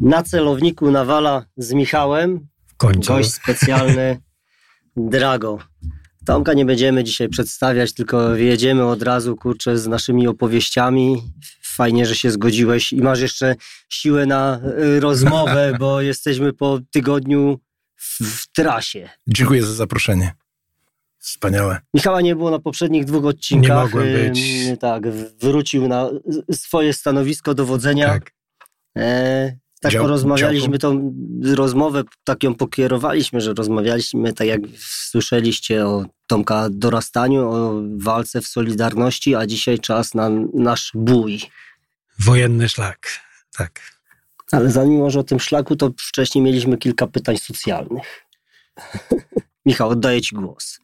Na celowniku nawala z Michałem. W końcu. Gość specjalny Drago. Tomka nie będziemy dzisiaj przedstawiać, tylko jedziemy od razu, kurczę, z naszymi opowieściami. Fajnie, że się zgodziłeś i masz jeszcze siłę na y, rozmowę, bo jesteśmy po tygodniu w, w trasie. Dziękuję za zaproszenie. Wspaniałe. Michała nie było na poprzednich dwóch odcinkach. Nie mogłem być. Tak, wrócił na swoje stanowisko dowodzenia. Tak. E, tak Dział- porozmawialiśmy, tą rozmowę tak ją pokierowaliśmy, że rozmawialiśmy, tak jak słyszeliście, o Tomka dorastaniu, o walce w Solidarności, a dzisiaj czas na nasz bój. Wojenny szlak. Tak. Ale zanim może o tym szlaku, to wcześniej mieliśmy kilka pytań socjalnych. Michał, oddaję Ci głos.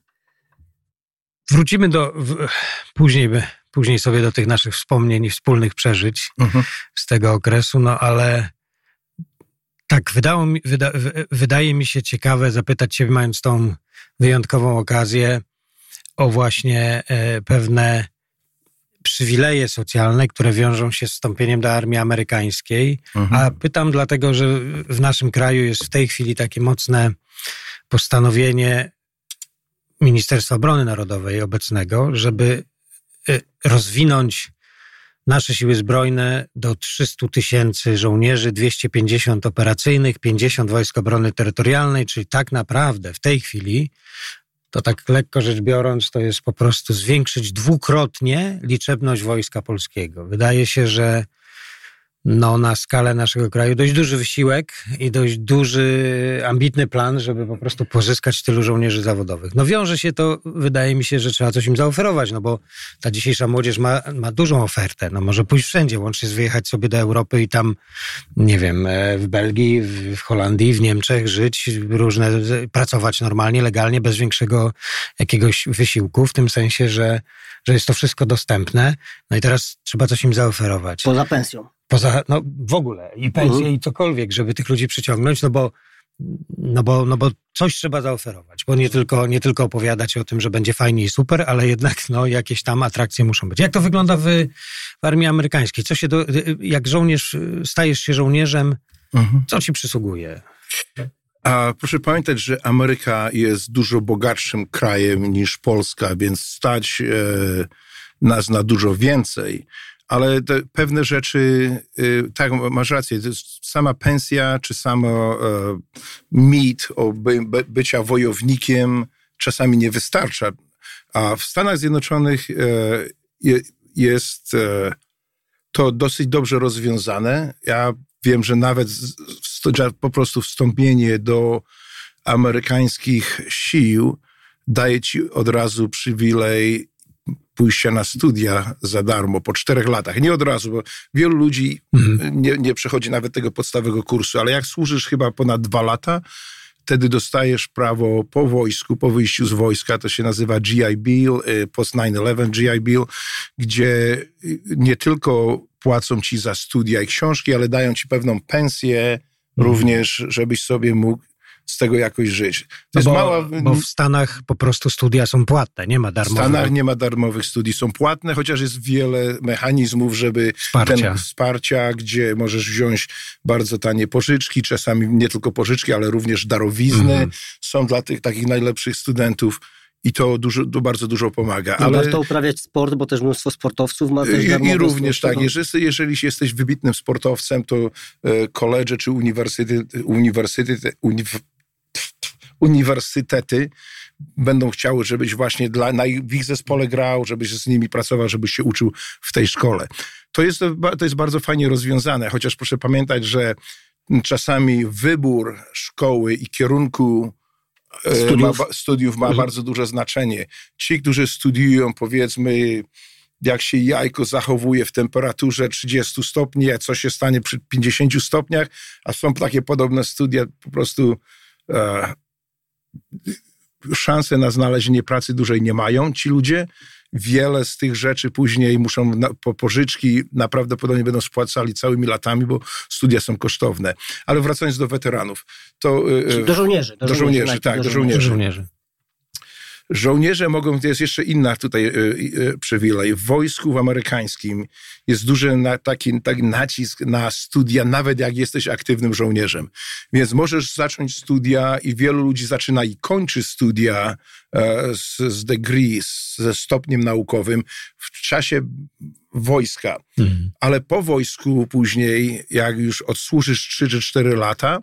Wrócimy do. W, później, by- później sobie do tych naszych wspomnień i wspólnych przeżyć Mhm. z tego okresu, no ale tak, wydało mi, wyda, wy- wydaje mi się ciekawe zapytać Ciebie, mając tą wyjątkową okazję, o właśnie e, pewne przywileje socjalne, które wiążą się z wstąpieniem do armii amerykańskiej. Mhm. A pytam dlatego, że w naszym kraju jest w tej chwili takie mocne postanowienie Ministerstwa Obrony Narodowej obecnego, żeby y, rozwinąć nasze siły zbrojne do 300 tysięcy żołnierzy, 250 operacyjnych, 50 Wojsk Obrony Terytorialnej, czyli tak naprawdę w tej chwili, to tak lekko rzecz biorąc, to jest po prostu zwiększyć dwukrotnie liczebność Wojska Polskiego. Wydaje się, że no, na skalę naszego kraju dość duży wysiłek i dość duży, ambitny plan, żeby po prostu pozyskać tylu żołnierzy zawodowych. No wiąże się to, wydaje mi się, że trzeba coś im zaoferować, no bo ta dzisiejsza młodzież ma, ma dużą ofertę. No może pójść wszędzie, łącznie z wyjechać sobie do Europy i tam, nie wiem, e, w Belgii, w, Holandii, w Niemczech żyć, różne, pracować normalnie, legalnie, bez większego jakiegoś wysiłku, w tym sensie, że, że jest to wszystko dostępne. No i teraz trzeba coś im zaoferować. Poza pensją. Poza, no w ogóle i pensje Mhm. i cokolwiek, żeby tych ludzi przyciągnąć, no bo, no bo, no bo coś trzeba zaoferować, bo nie tylko, nie tylko opowiadać o tym, że będzie fajnie i super, ale jednak no, jakieś tam atrakcje muszą być. Jak to wygląda w, w armii amerykańskiej? Co się do, jak żołnierz, stajesz się żołnierzem, Mhm. co ci przysługuje? A proszę pamiętać, że Ameryka jest dużo bogatszym krajem niż Polska, więc stać e, nas na dużo więcej. Ale te pewne rzeczy, e, tak, masz rację, sama pensja, czy samo e, mit o by, by, bycia wojownikiem czasami nie wystarcza. A w Stanach Zjednoczonych je, jest e, to dosyć dobrze rozwiązane. Ja wiem, że nawet po prostu wstąpienie do amerykańskich sił daje ci od razu przywilej pójścia na studia za darmo po czterech latach. Nie od razu, bo wielu ludzi Mhm. nie, nie przechodzi nawet tego podstawowego kursu, ale jak służysz chyba ponad dwa lata, wtedy dostajesz prawo po wojsku, po wyjściu z wojska, to się nazywa GI Bill, y, post 9-11 GI Bill, gdzie y, nie tylko płacą ci za studia i książki, ale dają ci pewną pensję również, żebyś sobie mógł z tego jakoś żyć. To No bo, mała... bo w Stanach po prostu studia są płatne, nie ma w darmowych Stanach nie ma darmowych studii, są płatne, chociaż jest wiele mechanizmów, żeby wsparcia. ten wsparcia, gdzie możesz wziąć bardzo tanie pożyczki, czasami nie tylko pożyczki, ale również darowizny Mhm. są dla tych takich najlepszych studentów i to, dużo, to bardzo dużo pomaga. Ale... Ale Warto uprawiać sport, bo też mnóstwo sportowców ma też i, i również studia. tak, jeżeli, jeżeli jesteś wybitnym sportowcem, to e, koledże czy uniwersytety, uniwersytety, uniw, uniwersytety będą chciały, żebyś właśnie dla, na ich, w ich zespole grał, żebyś z nimi pracował, żebyś się uczył w tej szkole. To jest, to jest bardzo fajnie rozwiązane, chociaż proszę pamiętać, że czasami wybór szkoły i kierunku Studiów. Ma, studiów ma Mhm. bardzo duże znaczenie. Ci, którzy studiują, powiedzmy, jak się jajko zachowuje w temperaturze 30 stopni, a co się stanie przy 50 stopniach, a są takie podobne studia, po prostu e, szanse na znalezienie pracy dłużej nie mają ci ludzie. Wiele z tych rzeczy później muszą na, po pożyczki naprawdę będą spłacali całymi latami, bo studia są kosztowne. Ale wracając do weteranów, to e, Do żołnierzy. Do, Do żołnierzy, najpierw tak, do Do żołnierzy. Żołnierze mogą, to jest jeszcze inna tutaj y, y, przywilej. W wojsku w amerykańskim jest duży na, taki, taki nacisk na studia, nawet jak jesteś aktywnym żołnierzem. Więc możesz zacząć studia i wielu ludzi zaczyna i kończy studia e, z, z degree, ze stopniem naukowym w czasie wojska. Mhm. Ale po wojsku później, jak już odsłużysz 3 czy 4 lata,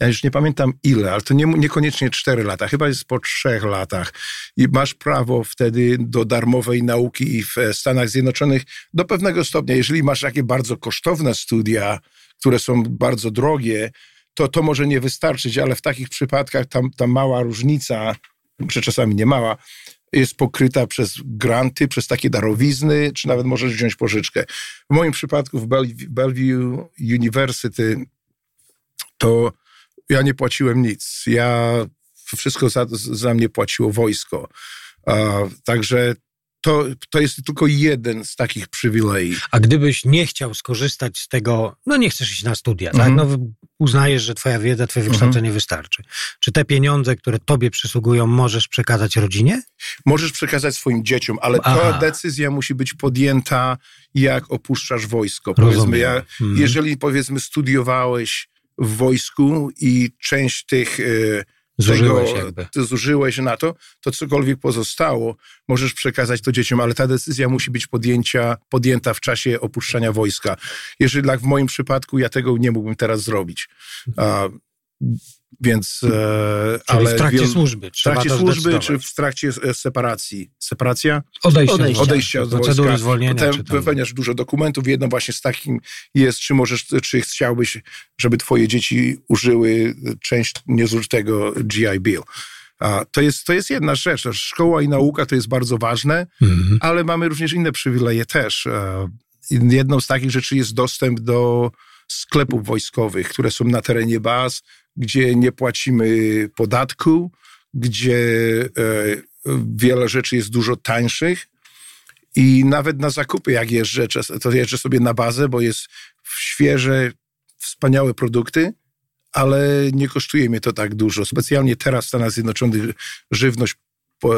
ja już nie pamiętam ile, ale to nie, niekoniecznie 4 lata, chyba jest po 3 latach. I masz prawo wtedy do darmowej nauki w Stanach Zjednoczonych do pewnego stopnia. Jeżeli masz takie bardzo kosztowne studia, które są bardzo drogie, to to może nie wystarczyć, ale w takich przypadkach tam ta mała różnica, czy czasami nie mała, jest pokryta przez granty, przez takie darowizny, czy nawet możesz wziąć pożyczkę. W moim przypadku w Bellevue University to ja nie płaciłem nic. Ja wszystko za, za mnie płaciło wojsko. także to, to jest tylko jeden z takich przywilei. A gdybyś nie chciał skorzystać z tego, no nie chcesz iść na studia, tak? Mhm. No uznajesz, że twoja wiedza, twoje mhm. wykształcenie wystarczy. Czy te pieniądze, które tobie przysługują, możesz przekazać rodzinie? Możesz przekazać swoim dzieciom, ale Aha. ta decyzja musi być podjęta, jak opuszczasz wojsko. Powiedzmy, ja, mhm. jeżeli powiedzmy studiowałeś w wojsku i część tych e, zużyłeś, tego, zużyłeś na to, to cokolwiek pozostało, możesz przekazać to dzieciom, ale ta decyzja musi być podjęcia, podjęta w czasie opuszczania wojska. Jeżeli tak w moim przypadku, ja tego nie mógłbym teraz zrobić. Więc, e, ale w trakcie wiel... służby. W trakcie służby, czy w trakcie e, separacji. Separacja? Odejścia. Odejścia, Odejścia od Procedury wojska. zwolnienia. Potem wypełniasz dużo dokumentów. Jedno właśnie z takim jest, czy możesz, czy chciałbyś, żeby twoje dzieci użyły część niezużytego GI Bill. A to, jest, to jest jedna rzecz. Szkoła i nauka to jest bardzo ważne, mhm. ale mamy również inne przywileje też. E, jedną z takich rzeczy jest dostęp do sklepów wojskowych, które są na terenie baz, gdzie nie płacimy podatku, gdzie e, wiele rzeczy jest dużo tańszych. I nawet na zakupy, jak jeżdżę, to jeżdżę sobie na bazę, bo jest świeże, wspaniałe produkty, ale nie kosztuje mnie to tak dużo. Specjalnie teraz w Stanach Zjednoczonych żywność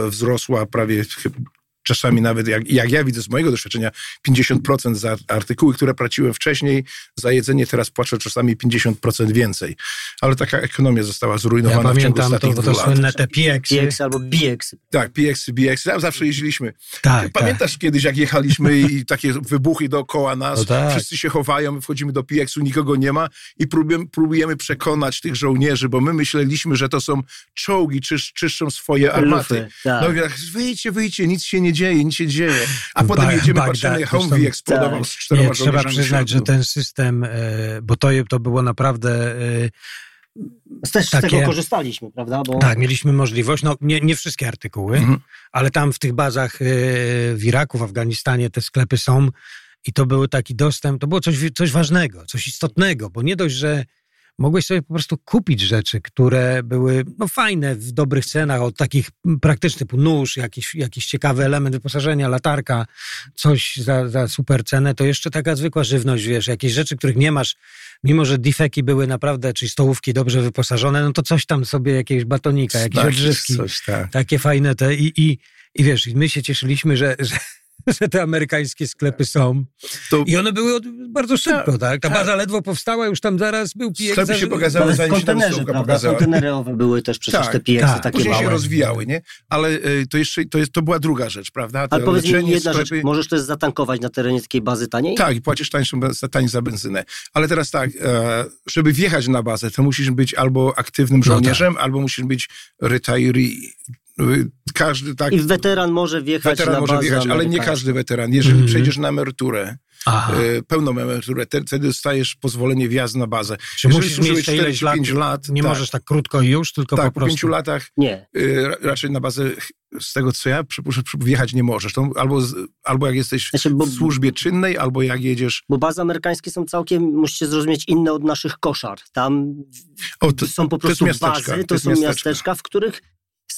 wzrosła prawie czasami nawet, jak, jak ja widzę z mojego doświadczenia, 50% za artykuły, które płaciłem wcześniej za jedzenie, teraz płacę czasami 50% więcej. Ale taka ekonomia została zrujnowana ja w ciągu ostatnich to, to, to słynne te PX. PX albo BX. Tak, PX, BX. Tam zawsze jeździliśmy. Tak, Pamiętasz tak. kiedyś, jak jechaliśmy i takie wybuchy dookoła nas, no tak. wszyscy się chowają, my wchodzimy do PX-u, nikogo nie ma i próbujemy, próbujemy przekonać tych żołnierzy, bo my myśleliśmy, że to są czołgi, czysz, czyszczą swoje armaty. Lufy, tak. No i tak, wyjdźcie, wyjdźcie, nic się nie dzieje, nic się dzieje. A potem ba jedziemy, patrzymy, Humvee eksplodował tak. z czteroma nie, Trzeba przyznać, że ten system, e, bo to, to było naprawdę... E, też takie, z tego korzystaliśmy, prawda? Bo... Tak, mieliśmy możliwość, no nie, nie wszystkie artykuły, mhm. ale tam w tych bazach e, w Iraku, w Afganistanie te sklepy są i to był taki dostęp, to było coś, coś ważnego, coś istotnego, bo nie dość, że mogłeś sobie po prostu kupić rzeczy, które były no, fajne, w dobrych cenach, od takich praktycznych typu nóż, jakiś, jakiś ciekawy element wyposażenia, latarka, coś za, za super cenę, to jeszcze taka zwykła żywność, wiesz, jakieś rzeczy, których nie masz, mimo że difeki były naprawdę, czyli stołówki dobrze wyposażone, no to coś tam sobie, jakiegoś batonika, jakieś tak, odżywki, coś, tak. takie fajne te i, i, i wiesz, my się cieszyliśmy, że, że że te amerykańskie sklepy są. To... I one były od, bardzo szybko, tak? tak? Ta baza ledwo powstała, już tam zaraz był PX. Sklepy się pokazały, zanim się tam Kontenerowe były też przecież tak, te PX tak. takie Później małe. się rozwijały, nie? Ale y, to jeszcze, to, jest, to była druga rzecz, prawda? To Ale powiedz mi jedna sklepy... rzecz, możesz też zatankować na terenie takiej bazy taniej? Tak, i płacisz tańszą, taniej za benzynę. Ale teraz tak, e, żeby wjechać na bazę, to musisz być albo aktywnym żołnierzem, no tak. albo musisz być retiree każdy tak. I weteran może wjechać weteran na może wjechać, ale nie każdy weteran. Jeżeli mm. przejdziesz na emeryturę, Aha. E, pełną emeryturę, wtedy dostajesz pozwolenie wjazdu na bazę. Czy Jeżeli musisz mieć 4, ileś lat, 5 lat, nie tak, możesz tak krótko już, tylko tak, po prostu. po 5 latach nie. E, raczej na bazę z tego co ja przypuszczam, wjechać nie możesz. To albo, albo jak jesteś znaczy, bo, w służbie czynnej, albo jak jedziesz... Bo bazy amerykańskie są całkiem, musicie zrozumieć, inne od naszych koszar. Tam o, to, są po prostu to bazy, to, to są miasteczka, w których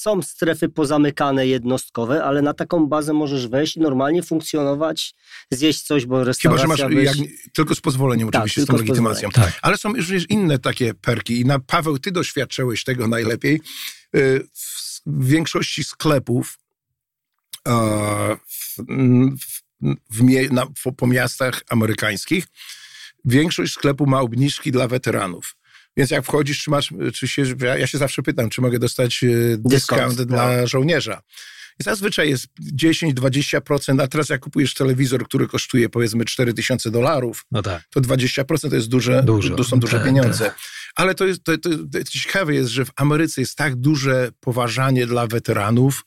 są strefy pozamykane jednostkowe, ale na taką bazę możesz wejść i normalnie funkcjonować, zjeść coś, bo restauracja... Chyba, że masz jak, tylko z pozwoleniem tak, oczywiście, z tą legitymacją. Tak. Ale są również inne takie perki i na Paweł, ty doświadczyłeś tego najlepiej. Y, w większości sklepów w, w, w, na, po miastach amerykańskich większość sklepu ma obniżki dla weteranów. Więc jak wchodzisz, czy masz, czy się, ja się zawsze pytam, czy mogę dostać e, dyskont dla no. żołnierza. I zazwyczaj jest 10-20%, a teraz jak kupujesz telewizor, który kosztuje powiedzmy 4000 dolarów, no tak. to 20% to jest duże, Dużo. to są duże tak, pieniądze. Tak. Ale to jest, to, to, to ciekawe jest, że w Ameryce jest tak duże poważanie dla weteranów,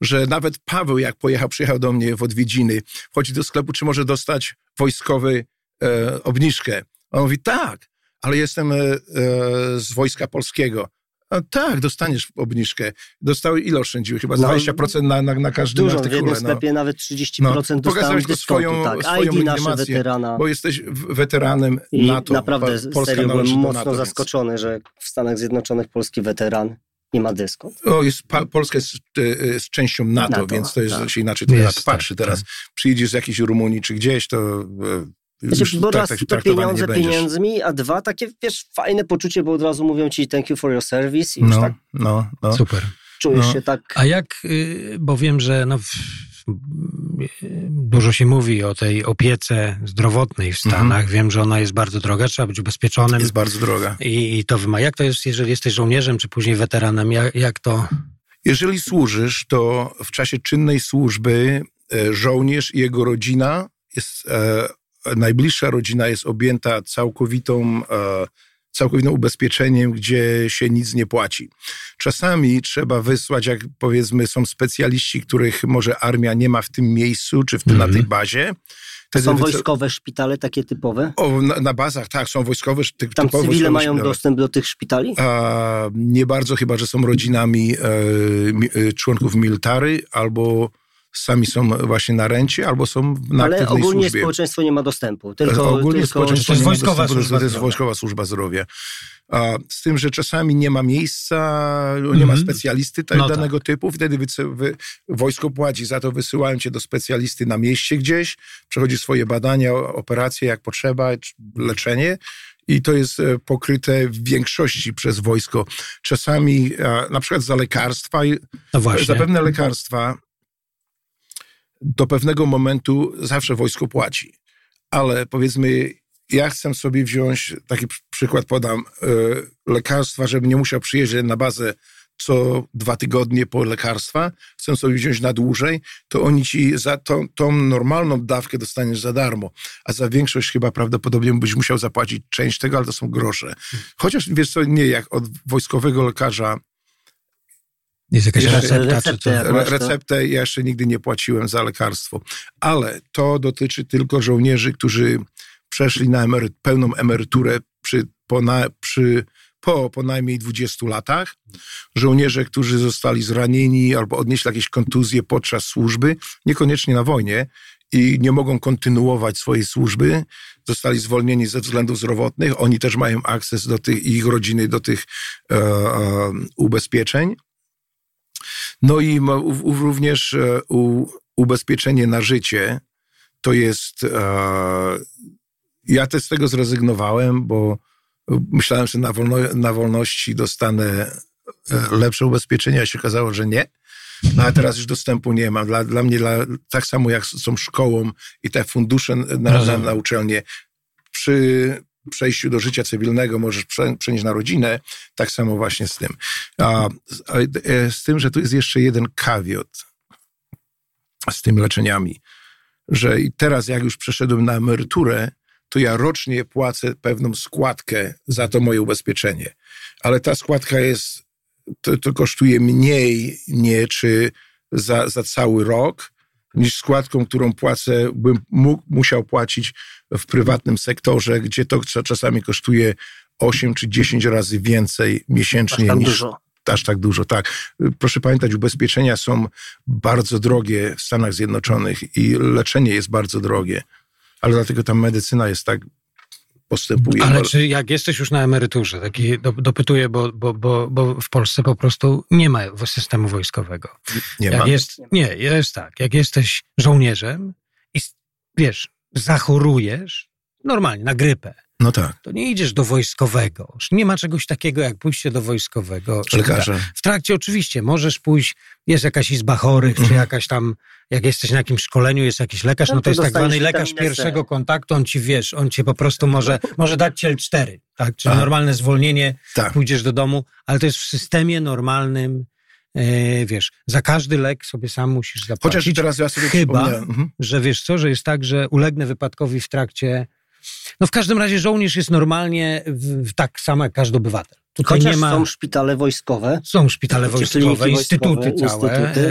że nawet Paweł, jak pojechał, przyjechał do mnie w odwiedziny, wchodzi do sklepu, czy może dostać wojskowy e, obniżkę. On mówi, tak, ale jestem e, e, z Wojska Polskiego. A tak, dostaniesz obniżkę. Dostały ile oszczędziły? Chyba no, 20% na, na, na każdym dużo, artykule. w jednym sklepie no. nawet 30% no. Pokazałeś to swoją, tak. swoją ID nasze weterana. Bo jesteś weteranem I NATO. naprawdę Polska serio byłem mocno NATO, zaskoczony, więc... że w Stanach Zjednoczonych polski weteran nie ma dyskont. O, jest, Polska jest, jest e, częścią NATO, NATO więc to jest tak. się inaczej jest, patrzy. Tak, teraz tak. przyjdziesz z jakiejś Rumunii czy gdzieś, to znaczy, bo tak, raz tak, to pieniądze pieniędzmi, a dwa takie, wiesz, fajne poczucie, bo od razu mówią ci thank you for your service i już no, tak no, no. Super. czujesz no. się tak... A jak, y, bo wiem, że no, dużo się mówi o tej opiece zdrowotnej w Stanach. Mhm. Wiem, że ona jest bardzo droga, trzeba być ubezpieczonym. Jest bardzo droga. I, I, to wymaga. Jak to jest, jeżeli jesteś żołnierzem, czy później weteranem? Jak, jak to... Jeżeli służysz, to w czasie czynnej służby e, żołnierz i jego rodzina jest e, najbliższa rodzina jest objęta całkowitą, e, całkowitym ubezpieczeniem, gdzie się nic nie płaci. Czasami trzeba wysłać, jak powiedzmy, są specjaliści, których może armia nie ma w tym miejscu, czy w tym, -hmm. na tej mhm. bazie. To są wojskowe szpitale takie typowe? O, na, na, bazach, tak, są wojskowe ty, Tam typowe cywile mają szpitale. dostęp do tych szpitali? A, nie bardzo, chyba że są rodzinami e, e członków military albo sami są właśnie na rencie albo są na Ale aktywnej ogólnie służbie. społeczeństwo nie ma dostępu. Tylko, ogólnie tylko... społeczeństwo to jest wojskowa służba zdrowia. To jest wojskowa służba zdrowia. A, z tym, że czasami nie ma miejsca, nie mm -hmm. ma mhm. specjalisty tak, no danego tak. typu, wtedy wy, wy, wojsko płaci za to, wysyłają cię do specjalisty na mieście gdzieś, przechodzi swoje badania, operacje jak potrzeba, leczenie i to jest e, pokryte w większości przez wojsko. Czasami na przykład za lekarstwa, no za pewne lekarstwa do pewnego momentu zawsze wojsko płaci. Ale powiedzmy, ja chcę sobie wziąć, taki przykład podam, e, lekarstwa, żeby nie musiał przyjeżdżać na bazę co dwa tygodnie po lekarstwa, chcę sobie wziąć na dłużej, to oni ci za tą, tą normalną dawkę dostaniesz za darmo, a za większość chyba prawdopodobnie byś musiał zapłacić część tego, ale to są grosze. Chociaż wiesz co, nie, jak od wojskowego lekarza jest jakaś jeszcze, recepta? Receptę, receptę ja jeszcze nigdy nie płaciłem za lekarstwo. Ale to dotyczy tylko żołnierzy, którzy przeszli na emery, pełną emeryturę przy, po, na, przy, po, po najmniej 20 latach. Żołnierze, którzy zostali zranieni albo odnieśli jakieś kontuzje podczas służby, niekoniecznie na wojnie, i nie mogą kontynuować swojej służby, zostali zwolnieni ze względów zdrowotnych, oni też mają akces do tych, ich rodziny do tych e, e, ubezpieczeń. No i również e, ubezpieczenie na życie to jest. E, ja też z tego zrezygnowałem, bo myślałem, że na, wolno, na wolności dostanę e, lepsze ubezpieczenie, a się okazało, że nie. No a teraz już dostępu nie mam. Dla, dla mnie, dla, tak samo jak są szkołą i te fundusze na, na, na uczelnię, przy przejściu do życia cywilnego możesz przenieść na rodzinę, tak samo właśnie z tym. A, e, z tym, że tu jest jeszcze jeden kawiot z tymi leczeniami, że teraz jak już przeszedłem na emeryturę, to ja rocznie płacę pewną składkę za to moje ubezpieczenie. Ale ta składka jest, to, to kosztuje mniej, nie czy za, za cały rok, niż składką, którą płacę, bym mógł, musiał płacić w prywatnym sektorze, gdzie to czasami kosztuje 8 czy 10 razy więcej miesięcznie aż tak niż. Dużo. Aż tak dużo, tak. Proszę pamiętać, ubezpieczenia są bardzo drogie w Stanach Zjednoczonych i leczenie jest bardzo drogie, ale dlatego ta medycyna jest tak postępuje. Ale czy jak jesteś już na emeryturze, taki dopytuję, bo, bo, bo, bo w Polsce po prostu nie ma systemu wojskowego. Nie jak ma? Jest, nie, jest tak. Jak jesteś żołnierzem i wiesz, zachorujesz normalnie na grypę No tak. To nie idziesz do wojskowego. Nie ma czegoś takiego jak pójście do wojskowego. Lekarza. W trakcie oczywiście możesz pójść, jest jakaś izba chorych, czy Mhm. jakaś tam, jak jesteś na jakimś szkoleniu, jest jakiś lekarz, No no, to jest tak zwany lekarz pierwszego kontaktu, on ci wiesz, on ci po prostu może, może dać ci L4, tak? Czyli Aha. normalne zwolnienie, Tak. pójdziesz do domu, ale to jest w systemie normalnym, wiesz, za każdy lek sobie sam musisz zapłacić. Chociaż teraz ja sobie Chyba. Mhm. że wiesz co, że jest tak, że ulegnę wypadkowi w trakcie. No w każdym razie żołnierz jest normalnie w, w tak samo jak każdy obywatel. Tutaj Chociaż nie ma. są szpitale wojskowe. Są szpitale wojskowe, instytuty całe, instytuty?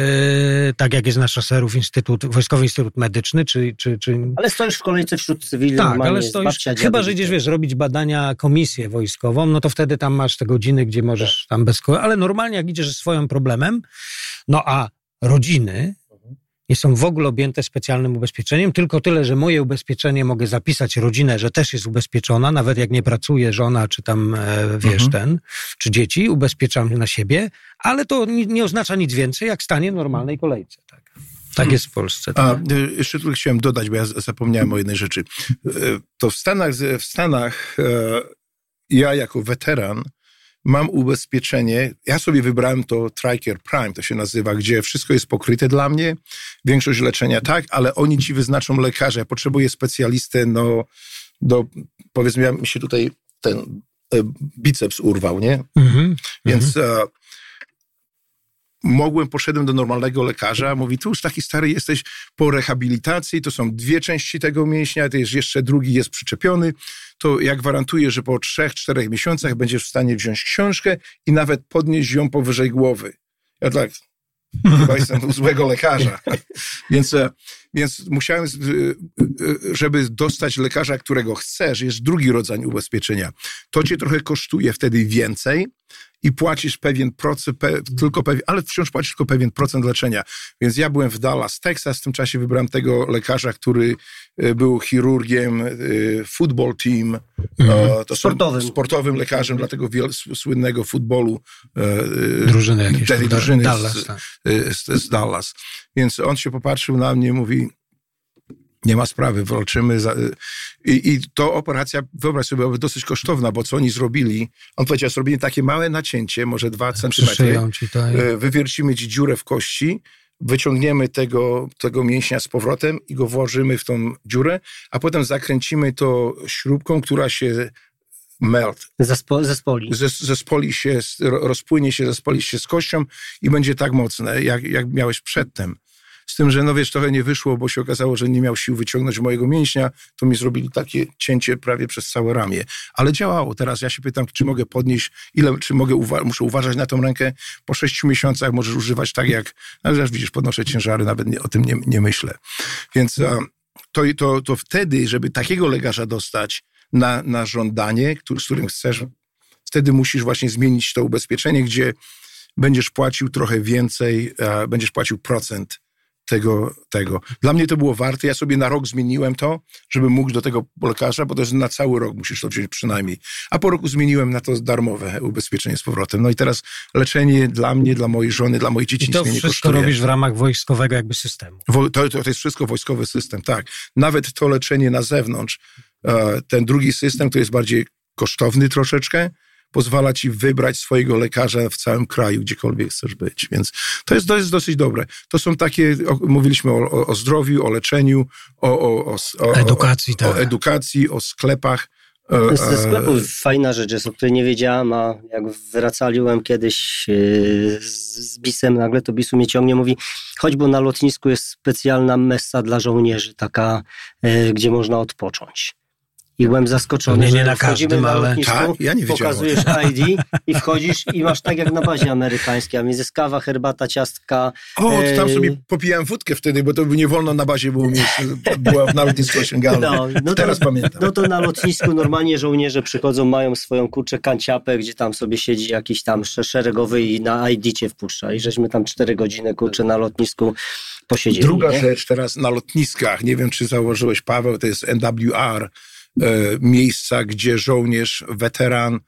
e, tak jak jest na szaserów instytut, Wojskowy Instytut Medyczny, czy... czy, czy... Ale stoisz w kolejce wśród cywilnych. Tak, ale stoisz, chyba, że idziesz, tak. wiesz, robić badania, komisję wojskową, no to wtedy tam masz te godziny, gdzie możesz tam bez... Ale normalnie jak idziesz ze swoim problemem, no a rodziny nie są w ogóle objęte specjalnym ubezpieczeniem, tylko tyle, że moje ubezpieczenie mogę zapisać rodzinę, że też jest ubezpieczona, nawet jak nie pracuje żona, czy tam, e, wiesz, Mhm. ten, czy dzieci, ubezpieczam na siebie, ale to nie, oznacza nic więcej, jak stanie w normalnej kolejce. Tak, tak jest w Polsce. A Tak. y, jeszcze tu chciałem dodać, bo ja zapomniałem o jednej rzeczy. Y, To w Stanach, w Stanach e, ja jako weteran mam ubezpieczenie. Ja sobie wybrałem to TRICARE Prime, to się nazywa, gdzie wszystko jest pokryte dla mnie. Większość leczenia tak, ale oni ci wyznaczą lekarza. Ja potrzebuję specjalistę, no, do, powiedzmy, ja mi się tutaj ten e, biceps urwał, nie? Mhm. Więc e, mogłem, poszedłem do normalnego lekarza, mówi, tu już taki stary jesteś po rehabilitacji, to są dwie części tego mięśnia, to jest jeszcze drugi jest przyczepiony, to ja gwarantuję, że po trzech, czterech miesiącach będziesz w stanie wziąć książkę i nawet podnieść ją powyżej głowy. Ja tak, chyba jestem u złego lekarza. więc, e, więc musiałem, e, e, żeby dostać lekarza, którego chcesz, jest drugi rodzaj ubezpieczenia. To cię trochę kosztuje wtedy więcej i płacisz pewien procent, pe, tylko pewien, ale wciąż płacisz tylko pewien procent leczenia. Więc ja byłem w Dallas, Texas, w tym czasie wybrałem tego lekarza, który e, był chirurgiem, e, football team, e, to Sportowym. sportowym lekarzem dla tego wiel, słynnego futbolu. Drużyny jakieś. drużyny Dallas, z- tak. z, z Dallas. Więc on się popatrzył na mnie, mówi, nie ma sprawy, walczymy. Za... y, I, I to operacja, wyobraź sobie, była dosyć kosztowna, bo co oni zrobili? On powiedział, zrobili takie małe nacięcie, może dwa centymetry, y, wywiercimy ci dziurę w kości, wyciągniemy tego, tego mięśnia z powrotem i go włożymy w tą dziurę, a potem zakręcimy to śrubką, która się melt, Zespo, zespoli. zes- zespoli się, rozpłynie się, zespoli się z kością i będzie tak mocne, jak, jak miałeś przedtem. Z tym, że no wiesz, trochę nie wyszło, bo się okazało, że nie miał sił wyciągnąć mojego mięśnia, to mi zrobili takie cięcie prawie przez całe ramię. Ale działało. Teraz ja się pytam, czy mogę podnieść, ile, czy mogę, uwa- muszę uważać na tą rękę. Po sześciu miesiącach możesz używać tak jak, no jak widzisz, podnoszę ciężary, nawet nie, o tym nie, nie myślę. Więc a, to, to, to wtedy, żeby takiego lekarza dostać na, na żądanie, który, z którym chcesz wtedy musisz właśnie zmienić to ubezpieczenie, gdzie będziesz płacił trochę więcej, będziesz płacił procent tego, tego. Dla mnie to było warte. Ja sobie na rok zmieniłem to, żeby mógł do tego lekarza, bo to jest na cały rok musisz to wziąć przynajmniej. A po roku zmieniłem na to darmowe ubezpieczenie z powrotem. No i teraz leczenie dla mnie, dla mojej żony, dla moich dzieci I to nic mnie nie wszystko kosztuje. robisz w ramach wojskowego jakby systemu. Wo- To, to, to jest wszystko wojskowy system, tak. Nawet to leczenie na zewnątrz, e, ten drugi system, który jest bardziej kosztowny troszeczkę, pozwala ci wybrać swojego lekarza w całym kraju, gdziekolwiek chcesz być. Więc to jest, to jest dosyć dobre. To są takie, o, mówiliśmy o, o, o zdrowiu, o leczeniu, o, o, o, o Edukacji, o, tak. o edukacji, o sklepach. E, Ze sklepu fajna rzecz jest, o której nie wiedziałam, a jak wracaliłem kiedyś yy, z Bisem, nagle to Bisu mnie ciągnie, mówi, choćby na lotnisku jest specjalna messa dla żołnierzy, taka, gdzie można odpocząć. I byłem zaskoczony, Pewnie nie że na wchodzimy ale- Tak? Ja nie pokazujesz ID i wchodzisz i masz tak jak na bazie amerykańskiej, a więc jest kawa, herbata, ciastka. O, to tam sobie popijałem wódkę wtedy, bo to by nie wolno na bazie było miejsce, była na lotnisku osiągalne. No, no to- Teraz pamiętam. No to na lotnisku normalnie żołnierze przychodzą, mają swoją kurczę kanciapę, gdzie tam sobie siedzi jakiś tam sze- szeregowy i na ID cię wpuszcza. I żeśmy tam cztery godziny kurczę na lotnisku posiedzieli. Druga nie? rzecz teraz na lotniskach, nie wiem czy zauważyłeś Paweł, to jest NWR, e, miejsca, gdzie żołnierz, weteran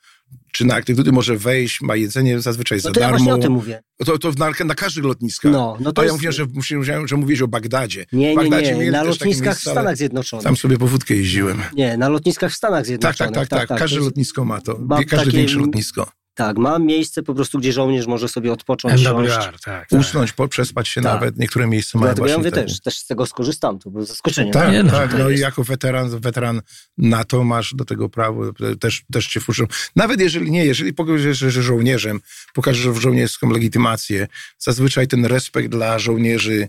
czy na aktywity może wejść, ma jedzenie zazwyczaj No za to ja właśnie darmo. o tym mówię. To, to na, na każdych lotniskach. No, no to A ja jest... mówię, że, myślałem, że mówisz o Bagdadzie. Nie, w nie, nie, na lotniskach w miejsca, ale Stanach Zjednoczonych. Tam sobie po wódkę jeździłem. Nie, na lotniskach w Stanach Tak, Zjednoczonych. tak, tak, tak. Każde to jest- lotnisko ma to. ma Każde takie- większe lotnisko. Tak, ma miejsce po prostu, gdzie żołnierz może sobie odpocząć, siąść. MWR, tak. tak. Usnąć, po, przespać się Tak. nawet. Niektóre miejsca mają Dlatego ja mówię też, też z tego skorzystam, to było zaskoczenie. Tak, Nie, no, tak. No i jako weteran, weteran NATO masz do tego prawo, też, też cię wpuszczą. Nawet jeżeli nie, jeżeli pokażesz, że że żołnierzem, pokażesz żołnierską legitymację, zazwyczaj ten respekt dla żołnierzy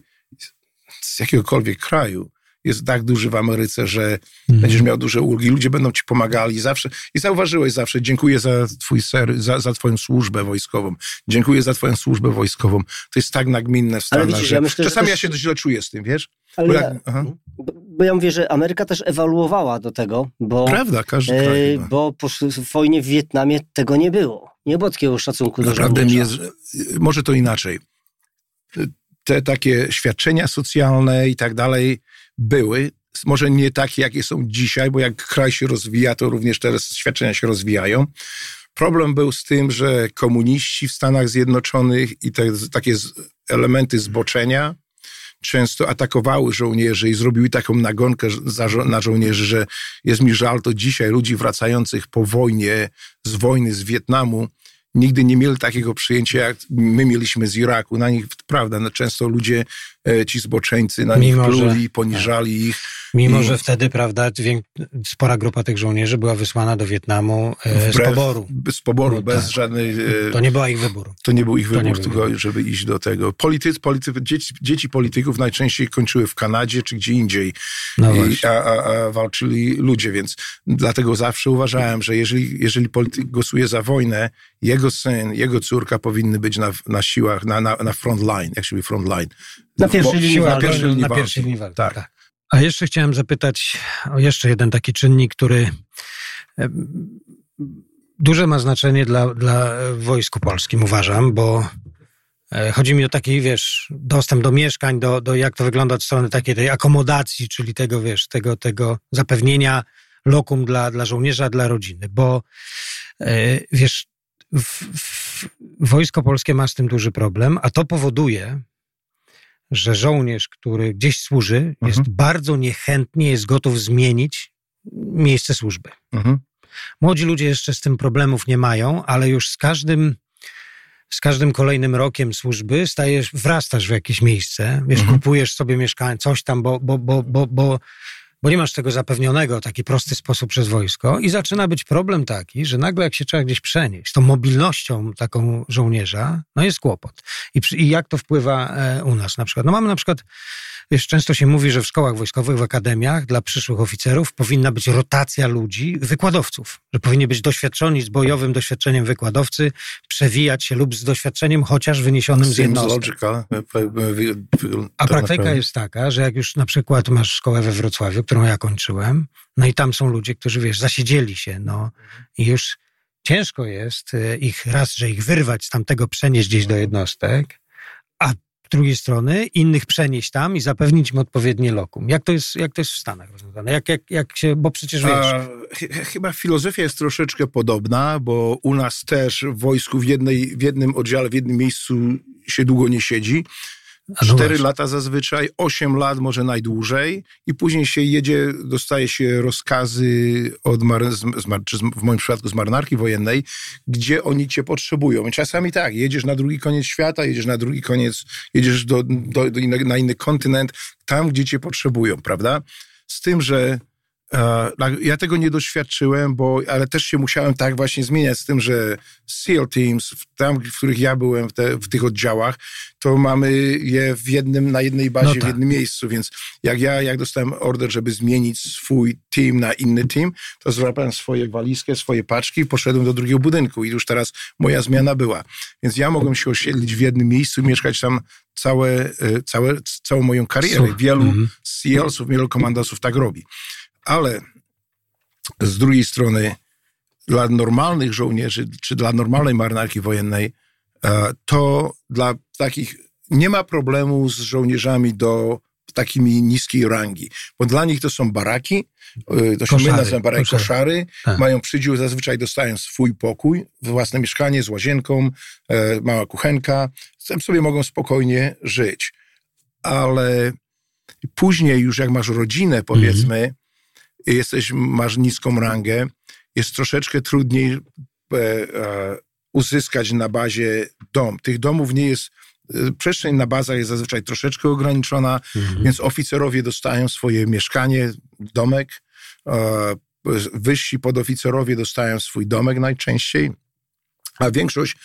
z jakiegokolwiek kraju jest tak duży w Ameryce, że Mhm. będziesz miał duże ulgi, ludzie będą ci pomagali zawsze. I zauważyłeś zawsze, dziękuję za twój ser, za, za twoją służbę wojskową. Dziękuję za twoją służbę wojskową. To jest tak nagminne w Stanach, widzisz, że ja myślę, że czasami też- ja się źle czuję z tym, wiesz? Ale Bo ja, jak- bo, ja mówię, że Ameryka też ewaluowała do tego, bo, Prawda, każdy e, kraj. bo po wojnie w Wietnamie tego nie było. Nie było takiego szacunku do żołnierza. jest, może to inaczej. Te takie świadczenia socjalne i tak dalej były, może nie takie, jakie są dzisiaj, bo jak kraj się rozwija, to również teraz świadczenia się rozwijają. Problem był z tym, że komuniści w Stanach Zjednoczonych i te takie elementy zboczenia często atakowały żołnierzy i zrobiły taką nagonkę na żołnierzy, że jest mi żal, to dzisiaj ludzi wracających po wojnie, z wojny z Wietnamu, nigdy nie mieli takiego przyjęcia, jak my mieliśmy z Iraku. Na nich, prawda, no często ludzie, ci zboczeńcy, na Mimo, nich że- pluli, poniżali ich. Mimo, I- że wtedy, prawda, spora grupa tych żołnierzy była wysłana do Wietnamu e, z Wbrew- poboru. Z poboru, No bez tak. żadnej... e, To nie była ich wybór. To nie był ich wybór, tylko żeby iść do tego. Politycy, politycy, dzieci, dzieci polityków najczęściej kończyły w Kanadzie czy gdzie indziej, No I, a, a, a walczyli ludzie, więc dlatego zawsze uważałem, że jeżeli, jeżeli polityk głosuje za wojnę, jego syn, jego córka powinny być na, na siłach, na, na, na front line, jak się mówi front line. Na linii siła walki. pierwszej linii na walki. pierwszej linii walki. Tak. Tak. A jeszcze chciałem zapytać o jeszcze jeden taki czynnik, który duże ma znaczenie dla, dla wojsku polskim, uważam, bo e, chodzi mi o taki, wiesz, dostęp do mieszkań, do, do jak to wygląda od strony takiej tej akomodacji, czyli tego, wiesz, tego, tego zapewnienia lokum dla, dla żołnierza, dla rodziny, bo e, wiesz, w, w, wojsko polskie ma z tym duży problem, a to powoduje, że żołnierz, który gdzieś służy, jest bardzo niechętnie, jest gotów zmienić miejsce służby. Mhm. Młodzi ludzie jeszcze z tym problemów nie mają, ale już z każdym, z każdym kolejnym rokiem służby stajesz, wrastasz w jakieś miejsce, wiesz, Mhm. kupujesz sobie mieszkanie, coś tam, bo, bo, bo, bo, bo, bo nie masz tego zapewnionego w taki prosty sposób przez wojsko i zaczyna być problem taki, że nagle jak się trzeba gdzieś przenieść, tą mobilnością taką żołnierza, no jest kłopot. I, przy, i jak to wpływa e, u nas na przykład? No mamy na przykład Wiesz, często się mówi, że w szkołach wojskowych, w akademiach dla przyszłych oficerów powinna być rotacja ludzi, wykładowców, że powinni być doświadczeni z bojowym doświadczeniem wykładowcy, przewijać się lub z doświadczeniem chociaż wyniesionym z logical. E, e, A tak praktyka jest taka, że jak już na przykład masz szkołę we Wrocławiu, którą ja kończyłem, no i tam są ludzie, którzy, wiesz, zasiedzieli się, no i już ciężko jest e, ich raz, że ich wyrwać z tamtego, przenieść gdzieś do jednostek, a drugiej strony innych przenieść tam i zapewnić im odpowiednie lokum. Jak to jest, jak to jest w Stanach rozwiązane? Jak, jak, jak się, bo przecież wiesz, A, ch- chyba filozofia jest troszeczkę podobna, bo u nas też w wojsku w, jednej, w jednym oddziale, w jednym miejscu się długo nie siedzi. A no Cztery właśnie. lata zazwyczaj, osiem lat może najdłużej i później się jedzie, dostaje się rozkazy od mar, z, czy w moim przypadku z marynarki wojennej, gdzie oni cię potrzebują. I czasami tak, jedziesz na drugi koniec świata, jedziesz na drugi koniec, jedziesz do, do, do inne, na inny kontynent, tam, gdzie cię potrzebują, prawda? Z tym, że ja tego nie doświadczyłem, bo, ale też się musiałem tak właśnie zmieniać z tym, że SEAL Teams, w- tam, w których ja byłem, w, te, w tych oddziałach, to mamy je w jednym, na jednej bazie, No w tak. jednym miejscu, więc jak ja, jak dostałem order, żeby zmienić swój team na inny team, to złapałem swoje walizkę, swoje paczki i poszedłem do drugiego budynku i już teraz moja zmiana była. Więc ja mogłem się osiedlić w jednym miejscu, mieszkać tam całe, e, całe, całą moją karierę. Wielu Mhm. SEALsów, wielu komandosów tak robi. Ale z drugiej strony dla normalnych żołnierzy, czy dla normalnej marynarki wojennej, e, to dla takich nie ma problemu z żołnierzami do takimi niskiej rangi, bo dla nich to są baraki, y, to się my nazywamy baraki koszary. koszary, Tak. mają przydział, zazwyczaj dostają swój pokój, własne mieszkanie z łazienką, e, mała kuchenka, tam sobie mogą spokojnie żyć. Ale później już jak masz rodzinę, powiedzmy, i jesteś, masz niską rangę, jest troszeczkę trudniej e, e, uzyskać na bazie dom. Tych domów nie jest, e, przestrzeń na bazach jest zazwyczaj troszeczkę ograniczona, Mhm. więc oficerowie dostają swoje mieszkanie, domek, wyżsi podoficerowie dostają swój domek najczęściej, a większość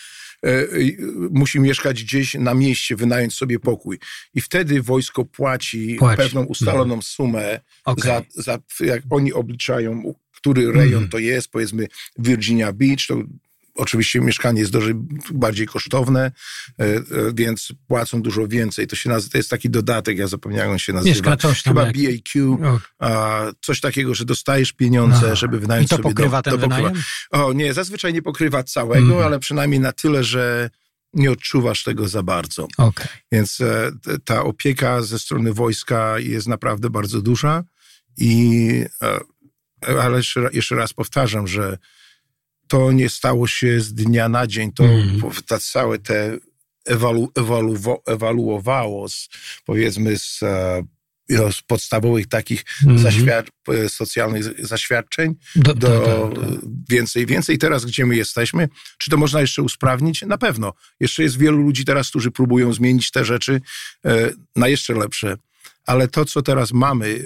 musi mieszkać gdzieś na mieście, wynająć sobie pokój. I wtedy wojsko płaci, Płaci. pewną ustaloną sumę Okej. za, za, jak oni obliczają, który rejon Mhm. to jest, powiedzmy Virginia Beach, to oczywiście mieszkanie jest dużo bardziej kosztowne, e, e, więc płacą dużo więcej. To, się nazywa, to jest taki dodatek, ja zapomniałem, się nazywa. Mieszka coś Chyba jak- BAQ, coś takiego, że dostajesz pieniądze, żeby wynająć I to sobie pokrywa dom. ten To pokrywa. wynajem? O nie, zazwyczaj nie pokrywa całego, Mhm. ale przynajmniej na tyle, że nie odczuwasz tego za bardzo. Okej. Więc e, ta opieka ze strony wojska jest naprawdę bardzo duża. I, ale jeszcze raz powtarzam, że to nie stało się z dnia na dzień. To po- ta całe te ewalu, ewaluwo, ewaluowało z, powiedzmy z, e, no, z podstawowych takich Mhm. zaświad, e, socjalnych zaświadczeń Do, do do, do, więcej, więcej. Teraz, gdzie my jesteśmy, czy to można jeszcze usprawnić? Na pewno. Jeszcze jest wielu ludzi teraz, którzy próbują zmienić te rzeczy e, na jeszcze lepsze. Ale to, co teraz mamy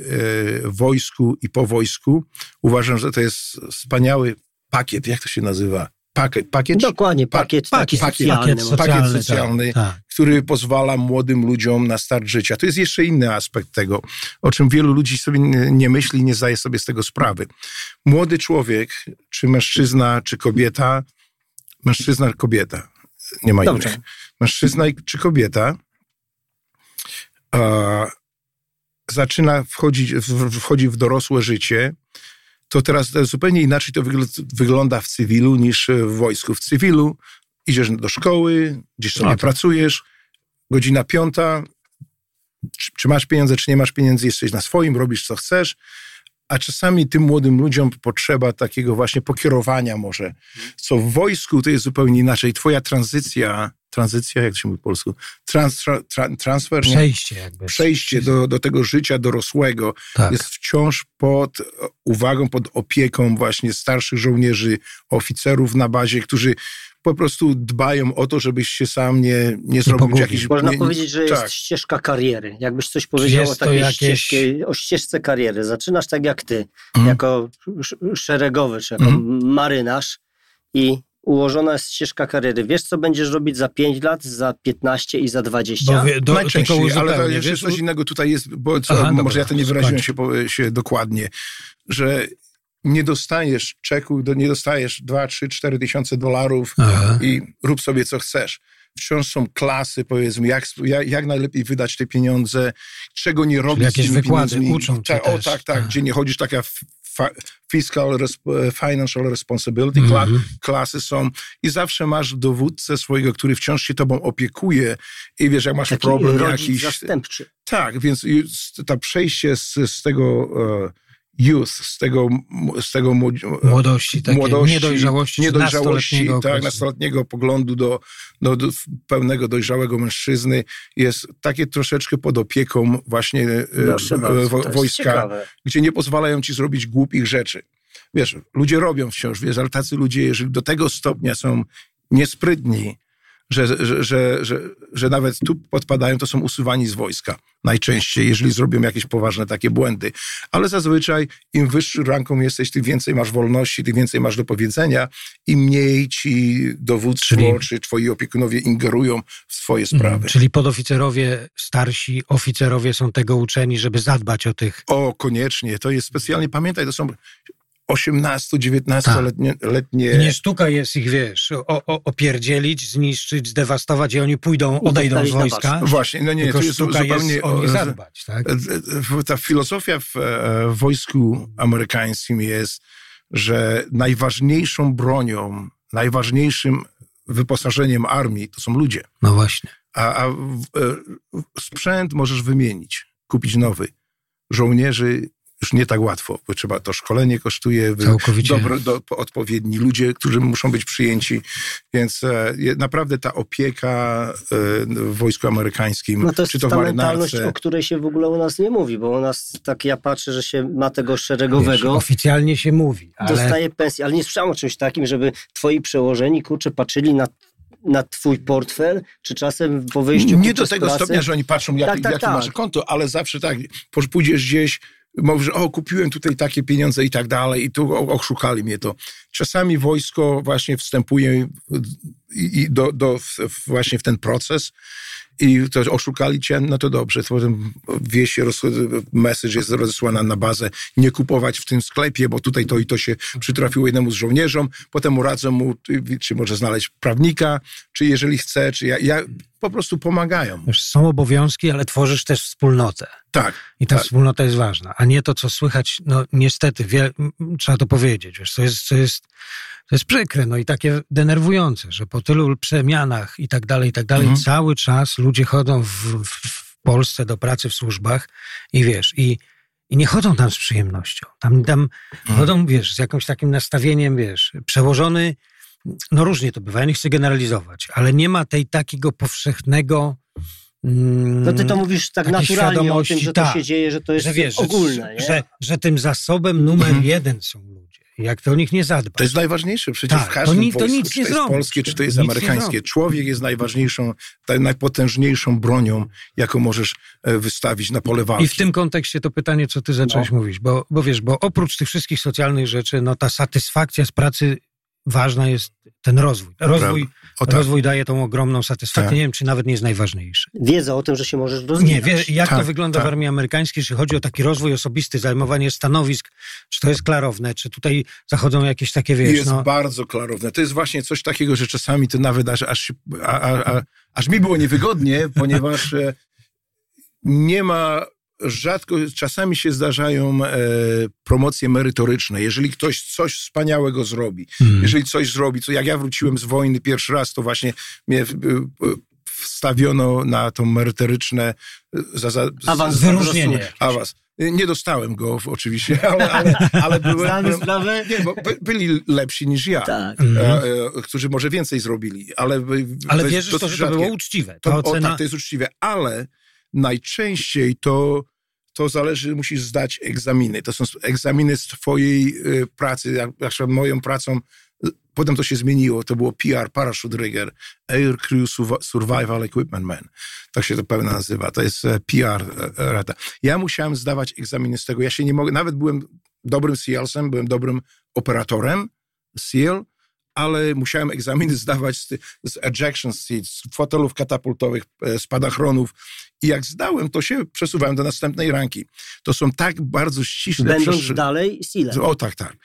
w wojsku i po wojsku, uważam, że to jest wspaniały pakiet, jak to się nazywa? Pakiet, pakiet, Dokładnie, pakiet, taki pakiet, socjalny. pakiet, może. pakiet Socjalny, socjalny, tak, tak. który pozwala młodym ludziom na start życia. To jest jeszcze inny aspekt tego, o czym wielu ludzi sobie nie, myśli, nie zdaje sobie z tego sprawy. Młody człowiek, czy mężczyzna, czy kobieta, mężczyzna, kobieta, nie ma Dobrze. innych. Mężczyzna czy kobieta a, zaczyna wchodzić, w- wchodzi w dorosłe życie, to teraz zupełnie inaczej to wygl- wygląda w cywilu niż w wojsku. W cywilu idziesz do szkoły, gdzieś sobie Tak. pracujesz, godzina piąta, czy, czy masz pieniądze, czy nie masz pieniędzy, jesteś na swoim, robisz co chcesz, a czasami tym młodym ludziom potrzeba takiego właśnie pokierowania może, co w wojsku to jest zupełnie inaczej. Twoja tranzycja, tranzycja, jak to się mówi po polsku, Trans, tra, tra, transfer, nie? Przejście jakby. przejście do, do tego życia dorosłego Tak. jest wciąż pod uwagą, pod opieką właśnie starszych żołnierzy, oficerów na bazie, którzy po prostu dbają o to, żebyś się sam nie, nie zrobił pogubił. jakiś... Można nie, powiedzieć, że jest tak. ścieżka kariery. Jakbyś coś powiedział jest o takiej jakieś- ścieżce, o ścieżce kariery. Zaczynasz tak jak ty, Mhm. jako sz- szeregowy, czy jako Mhm. marynarz i ułożona jest ścieżka kariery. Wiesz, co będziesz robić za 5 lat, za 15 i za 20? Bo wie, do, tylko Najczęściej, ale to jeszcze wiesz, coś innego tutaj jest, bo co, Aha, może dobra, ja to nie wyraziłem się, po- się dokładnie, że nie dostajesz czeku, nie dostajesz 2, 3, 4 tysiące dolarów Aha. i rób sobie co chcesz. Wciąż są klasy, powiedzmy, jak, jak, najlepiej wydać te pieniądze, czego nie robić jakieś z tymi wykłady pieniędzmi. uczą cię tak, O też. tak, tak, Tak. gdzie nie chodzisz taka fiscal, resp- financial responsibility kla- Mhm. klasy są i zawsze masz dowódcę swojego, który wciąż się tobą opiekuje i wiesz, jak masz Taki problem jakiś... zastępczy. Tak, więc to przejście z, z tego e, youth, z tego, z tego Młodości, młodości, niedojrzałości, niedojrzałości nastoletniego tak, nastoletniego poglądu do, do, do pełnego dojrzałego mężczyzny jest takie troszeczkę pod opieką właśnie e, Proszę wo- jest wojska, gdzie nie pozwalają ci zrobić głupich rzeczy. Wiesz, ludzie robią wciąż, wiesz, ale tacy ludzie, jeżeli do tego stopnia są niesprytni, że, że, że, że, nawet tu podpadają, to są usuwani z wojska. Najczęściej, jeżeli zrobią jakieś poważne takie błędy. Ale zazwyczaj im wyższy ranką jesteś, tym więcej masz wolności, tym więcej masz do powiedzenia i mniej ci dowództwo Czyli- czy twoi opiekunowie ingerują w swoje Mhm. sprawy. Czyli podoficerowie, starsi oficerowie są tego uczeni, żeby zadbać o tych. O, koniecznie. To jest specjalnie, pamiętaj, to są 18-19-letnie letnie, Nie sztuka jest ich, wiesz, o, o, opierdzielić, zniszczyć, zdewastować i oni pójdą, odejdą z wojska. Właśnie, no nie, tylko to jest sztuka zupełnie... jest o nich o- zadbać, tak? E, Ta filozofia w, e, w wojsku amerykańskim jest, że najważniejszą bronią, najważniejszym wyposażeniem armii to są ludzie. No właśnie. A, a w- e, sprzęt możesz wymienić. kupić nowy. Żołnierzy już nie tak łatwo, bo trzeba to szkolenie kosztuje, Całkowicie. dobro, do, odpowiedni ludzie, którzy muszą być przyjęci, więc e, naprawdę ta opieka e, w wojsku amerykańskim, No to jest czy to w ta mentalność, marynarce, o której się w ogóle u nas nie mówi, bo u nas tak ja patrzę, że się ma tego szeregowego, Wiesz, oficjalnie się mówi, ale dostaje pensję, ale nie słyszałem o czymś takim, żeby twoi przełożeni, kurczę, patrzyli na, na twój portfel, czy czasem po wyjściu nie do tego klasy- stopnia, że oni patrzą, jak, Tak, tak, jakie tak. masz konto, ale zawsze tak, pójdziesz gdzieś, mówisz, o, kupiłem tutaj takie pieniądze i tak dalej, i tu oszukali mnie to. Czasami wojsko właśnie wstępuje i, i do, do, w, właśnie w ten proces i to oszukali cię, no to dobrze, to potem się, message jest rozesłana na bazę, nie kupować w tym sklepie, bo tutaj to i to się przytrafiło jednemu z żołnierzom, potem radzą mu, czy- może znaleźć prawnika, czy jeżeli chce, czy ja, ja po prostu pomagają. wiesz, są obowiązki, ale tworzysz też wspólnotę. Tak. I ta Tak. wspólnota jest ważna, a nie to, co słychać, no niestety, wie, trzeba to powiedzieć, wiesz, to jest, to jest, to jest przykre, no i takie denerwujące, że po tylu przemianach i tak dalej, i tak dalej, Mhm. cały czas ludzie chodzą w, w, Polsce do pracy w służbach i wiesz, i, i nie chodzą tam z przyjemnością. Tam, tam Mhm. chodzą, wiesz, z jakimś takim nastawieniem, wiesz, przełożony, no różnie to bywa, ja nie chcę generalizować, ale nie ma tej takiego powszechnego mm, No ty to mówisz tak naturalnie o tym, że to tak. się dzieje, że to jest że wiesz, ogólne, że, że, że tym zasobem numer Mhm. jeden są ludzie. Jak to o nich nie zadbać. To jest najważniejsze przecież Tak, w każdym to ni- to wojsku, nic czy nie to jest zrobisz. polskie, czy to jest amerykańskie. Człowiek jest najważniejszą, najpotężniejszą bronią, jaką możesz e, wystawić na pole walki. I w tym kontekście to pytanie, co ty zacząłeś No. mówić, bo, bo wiesz, bo oprócz tych wszystkich socjalnych rzeczy, no ta satysfakcja z pracy ważna jest ten rozwój. Rozwój, O tak. rozwój daje tą ogromną satysfakcję. Tak. Nie wiem, czy nawet nie jest najważniejszy. Wiedza o tym, że się możesz rozwijać. Nie, wiesz, jak to Tak, wygląda tak. w armii amerykańskiej, czy chodzi o taki rozwój osobisty, zajmowanie stanowisk, czy to jest klarowne, czy tutaj zachodzą jakieś takie, wiesz, jest no... bardzo klarowne. To jest właśnie coś takiego, że czasami to nawet aż, aż, a, a, a, aż mi było niewygodnie, ponieważ e, nie ma rzadko, czasami się zdarzają e, promocje merytoryczne. Jeżeli ktoś coś wspaniałego zrobi, Hmm. jeżeli coś zrobi, co jak ja wróciłem z wojny pierwszy raz, to właśnie mnie e, e, wstawiono na to merytoryczne e, za, za, Awans, za- wyróżnienie. Awans. Nie dostałem go oczywiście, ale, ale, ale byłem, sprawę? nie, bo by, byli lepsi niż ja, Tak. Mhm. e, e, którzy może więcej zrobili, ale... Ale wierzysz to, że to było uczciwe. To, Ta o, ocena... tak, to jest uczciwe, ale najczęściej to, to zależy, musisz zdać egzaminy. To są egzaminy z twojej e, pracy, jak, na moją pracą, e, potem to się zmieniło, to było PR, Parachute Rigger, Air Crew Survi- Survival Equipment Man. Tak się to pewnie nazywa, to jest e, PR e, rata. Ja musiałem zdawać egzaminy z tego, ja się nie mogę, nawet byłem dobrym SEALsem, byłem dobrym operatorem SEAL, ale musiałem egzaminy zdawać z, z ejection seats, z fotelów katapultowych, e, spadachronów i jak zdałem, to się przesuwałem do następnej ranki. To są tak bardzo ściśle... Będąc przestrzeg- dalej Steelem. o tak, tak.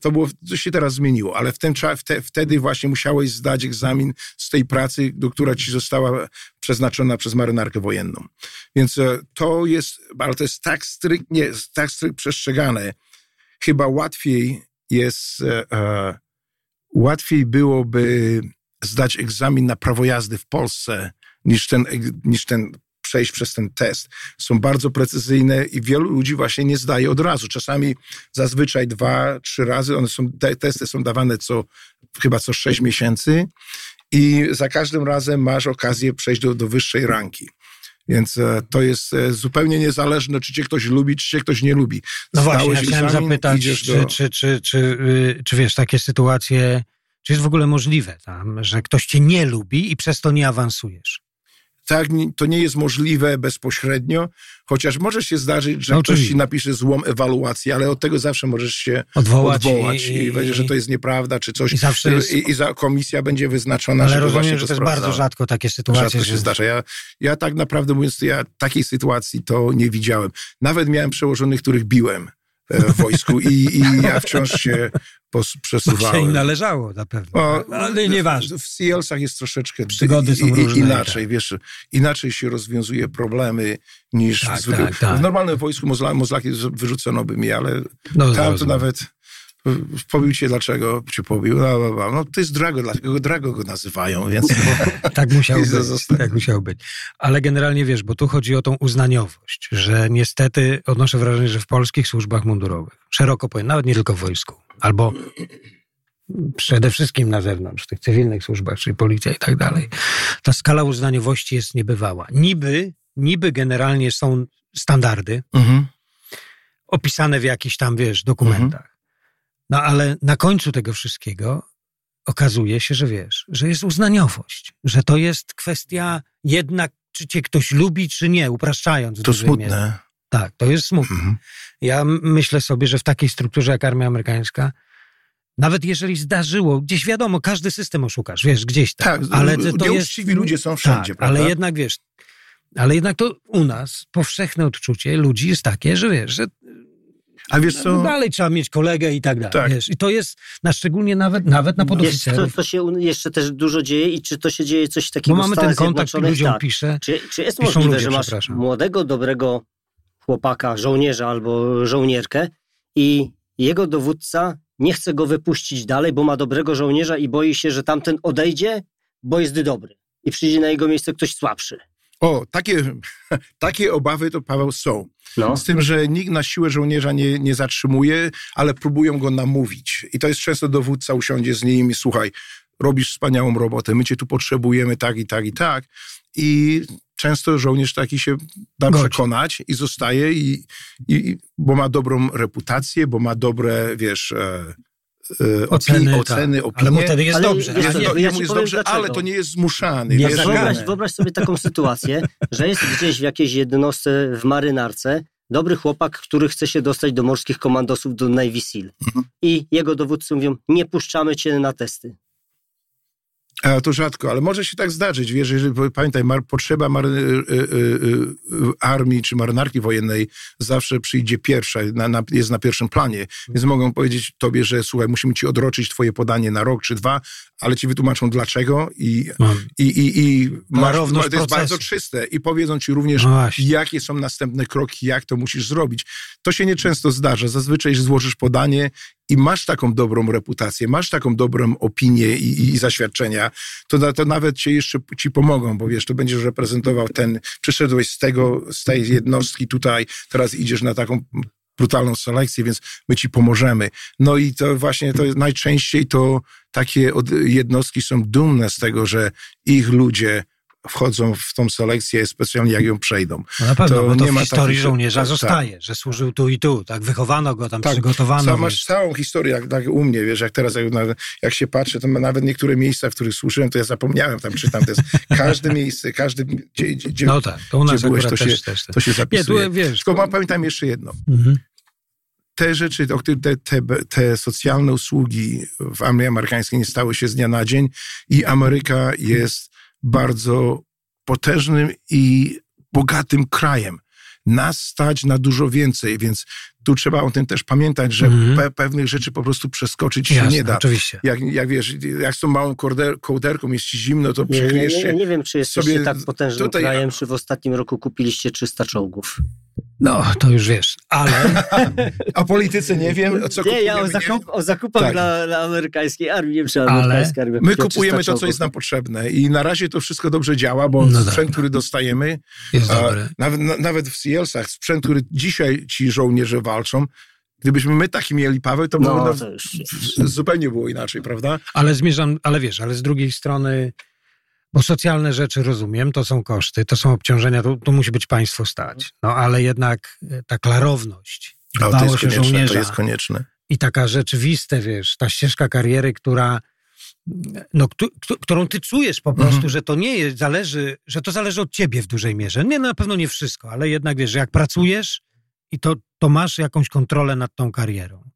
To, było, to się teraz zmieniło, ale w tym, wte, wtedy właśnie musiałeś zdać egzamin z tej pracy, do która ci została przeznaczona przez marynarkę wojenną. Więc e, to jest, ale to jest tak striktnie, tak strikt przestrzegane. Chyba łatwiej jest, e, e, łatwiej byłoby zdać egzamin na prawo jazdy w Polsce niż ten, niż ten przejść przez ten test. Są bardzo precyzyjne i wielu ludzi właśnie nie zdaje od razu. Czasami zazwyczaj dwa, trzy razy. One są, te testy są dawane co, chyba co sześć miesięcy i za każdym razem masz okazję przejść do, do wyższej ranki. Więc e, to jest e, zupełnie niezależne, czy cię ktoś lubi, czy cię ktoś nie lubi. No właśnie, ja chciałem zapytać, czy, czy, czy, y, czy wiesz, takie sytuacje, czy jest w ogóle możliwe tam, że ktoś cię nie lubi i przez to nie awansujesz? Tak, to nie jest możliwe bezpośrednio, chociaż może się zdarzyć, że No ktoś ci napisze złą ewaluację, ale od tego zawsze możesz się Odwołać, odwołać i, i, i, będzie, że to jest nieprawda, czy coś. i zawsze jest, I, i za komisja będzie wyznaczona, ale żeby właśnie rozumiem, że to jest bardzo rzadko takie sytuacje, Rzadko się że zdarza. Ja, ja tak naprawdę mówiąc, ja takiej sytuacji to nie widziałem. Nawet miałem przełożonych, których biłem w wojsku i, i ja wciąż się pos, to się im przesuwałem. należało na pewno, O, ale nieważne. W CL-sach jest troszeczkę Przygody są i, różne, inaczej, wiesz, inaczej się rozwiązuje problemy niż Tak, zwykle. tak, tak. W normalnym wojsku mozla, mozlaki wyrzucono by mnie, ale No, tam to nawet Pobił cię dlaczego? Cię pobił? No, no, no. no to jest Drago, dlatego Drago go nazywają, więc... tak musiał być, tak musiał być. Ale generalnie wiesz, bo tu chodzi o tą uznaniowość, że niestety odnoszę wrażenie, że w polskich służbach mundurowych, szeroko powiem, nawet nie tylko w wojsku, albo przede wszystkim na zewnątrz, w tych cywilnych służbach, czyli policja i tak dalej, ta skala uznaniowości jest niebywała. Niby, niby generalnie są standardy mhm. opisane w jakichś tam, wiesz, dokumentach. Mhm. No ale na końcu tego wszystkiego okazuje się, że wiesz, że jest uznaniowość, że to jest kwestia jednak, czy cię ktoś lubi, czy nie, upraszczając. To smutne. Mierze. Tak, to jest smutne. Mhm. Ja myślę sobie, że w takiej strukturze jak armia amerykańska, nawet jeżeli zdarzyło, gdzieś wiadomo, każdy system oszukasz, wiesz, gdzieś tam. Tak, ale to nieuczciwi jest, ludzie są wszędzie, tak, Ale jednak, wiesz, ale jednak to u nas powszechne odczucie ludzi jest takie, że wiesz, że a wiesz co? Dalej trzeba mieć kolegę i tak dalej. Tak. Wiesz, I to jest na szczególnie nawet, nawet na podoficerów. Wiesz, to, to się jeszcze też dużo dzieje i czy to się dzieje coś takiego Bo mamy ten kontakt, ludziom tak. pisze. Czy, czy jest możliwe, ludzie, że masz młodego, dobrego chłopaka, żołnierza albo żołnierkę i jego dowódca nie chce go wypuścić dalej, bo ma dobrego żołnierza i boi się, że tamten odejdzie, bo jest dobry i przyjdzie na jego miejsce ktoś słabszy. O, takie, takie obawy to Paweł są. No. Z tym, że nikt na siłę żołnierza nie, nie zatrzymuje, ale próbują go namówić. I to jest często dowódca usiądzie z nim i słuchaj, robisz wspaniałą robotę, my cię tu potrzebujemy tak i tak i tak. I często żołnierz taki się da Godzi. przekonać i zostaje, i, i, bo ma dobrą reputację, bo ma dobre, wiesz, e, e, oceny, opi- oceny tak. opinie. Ale wtedy jest ale dobrze. Jest, ja, ja jest dobrze, dlaczego. ale to nie jest zmuszany. Nie wyobraź, wyobraź sobie taką sytuację, że jest gdzieś w jakiejś jednostce w marynarce dobry chłopak, który chce się dostać do morskich komandosów, do Navy SEAL. Mhm. I jego dowódcy mówią, nie puszczamy cię na testy. A to rzadko, ale może się tak zdarzyć. Wiesz, jeżeli, pamiętaj, mar, potrzeba mar, y, y, y, armii czy marynarki wojennej zawsze przyjdzie pierwsza, na, na, jest na pierwszym planie. Więc mogą powiedzieć tobie, że słuchaj, musimy ci odroczyć twoje podanie na rok czy dwa, ale ci wytłumaczą dlaczego i, i, i, i masz, to jest bardzo czyste. I powiedzą ci również, no jakie są następne kroki, jak to musisz zrobić. To się nieczęsto zdarza. Zazwyczaj złożysz podanie i masz taką dobrą reputację, masz taką dobrą opinię i, i, zaświadczenia, to, to nawet ci jeszcze ci pomogą, bo wiesz, to będziesz reprezentował ten, przyszedłeś z tego, z tej jednostki tutaj, teraz idziesz na taką brutalną selekcję, więc my ci pomożemy. No i to właśnie to najczęściej to takie jednostki są dumne z tego, że ich ludzie wchodzą w tą selekcję, specjalnie jak ją przejdą. No na pewno, to bo to nie w historii takich, żołnierza tak, zostaje, tak. że służył tu i tu, tak, wychowano go tam, tak, przygotowano. Masz całą historię, jak, tak u mnie, wiesz, jak teraz, jak, jak się patrzę, to nawet niektóre miejsca, w których służyłem, to ja zapomniałem, tam czytam, to jest każde miejsce, każde, gdzie, gdzie, no tak, to u nas byłeś, to, też, się, też, to się zapisuje. Nie, tu, wiesz, Tylko to... pamiętam jeszcze jedno. Mhm te rzeczy, te, te, te socjalne usługi w armii amerykańskiej nie stały się z dnia na dzień i Ameryka jest bardzo potężnym i bogatym krajem. Nas stać na dużo więcej, więc tu trzeba o tym też pamiętać, że mm -hmm. pe pewnych rzeczy po prostu przeskoczyć Jasne, się nie da. Oczywiście. Jak, jak wiesz, jak z tą małą kołder kołderką jest ci zimno, to przekryjesz się. Nie, nie, nie wiem, czy jesteście sobie tak potężnym tutaj, krajem, czy w ostatnim roku kupiliście 300 czołgów. No, to już wiesz, ale... o polityce nie wiem, co Nie, ja o, zakup, o zakupach tak. dla, dla, amerykańskiej armii, nie wiem, amerykańskiej armii. My kupujemy to, co jest nam potrzebne i na razie to wszystko dobrze działa, bo no sprzęt, tak. który dostajemy, jest a, dobry. Nawet, na, nawet w Sealsach, sprzęt, który dzisiaj ci żołnierze walczą, Gdybyśmy my taki mieli, Paweł, to, no, to już, zupełnie było inaczej, prawda? Ale zmierzam, ale wiesz, ale z drugiej strony bo socjalne rzeczy rozumiem, to są koszty, to są obciążenia, to, to musi być państwo stać. No ale jednak e, ta klarowność, no, to jest się konieczne, żołnierza. To jest konieczne. I taka rzeczywiste, wiesz, ta ścieżka kariery, która no, którą ty czujesz po prostu, mhm. że to nie jest, zależy, że to zależy od ciebie w dużej mierze. Nie, na pewno nie wszystko, ale jednak wiesz, że jak pracujesz i to, to masz jakąś kontrolę nad tą karierą.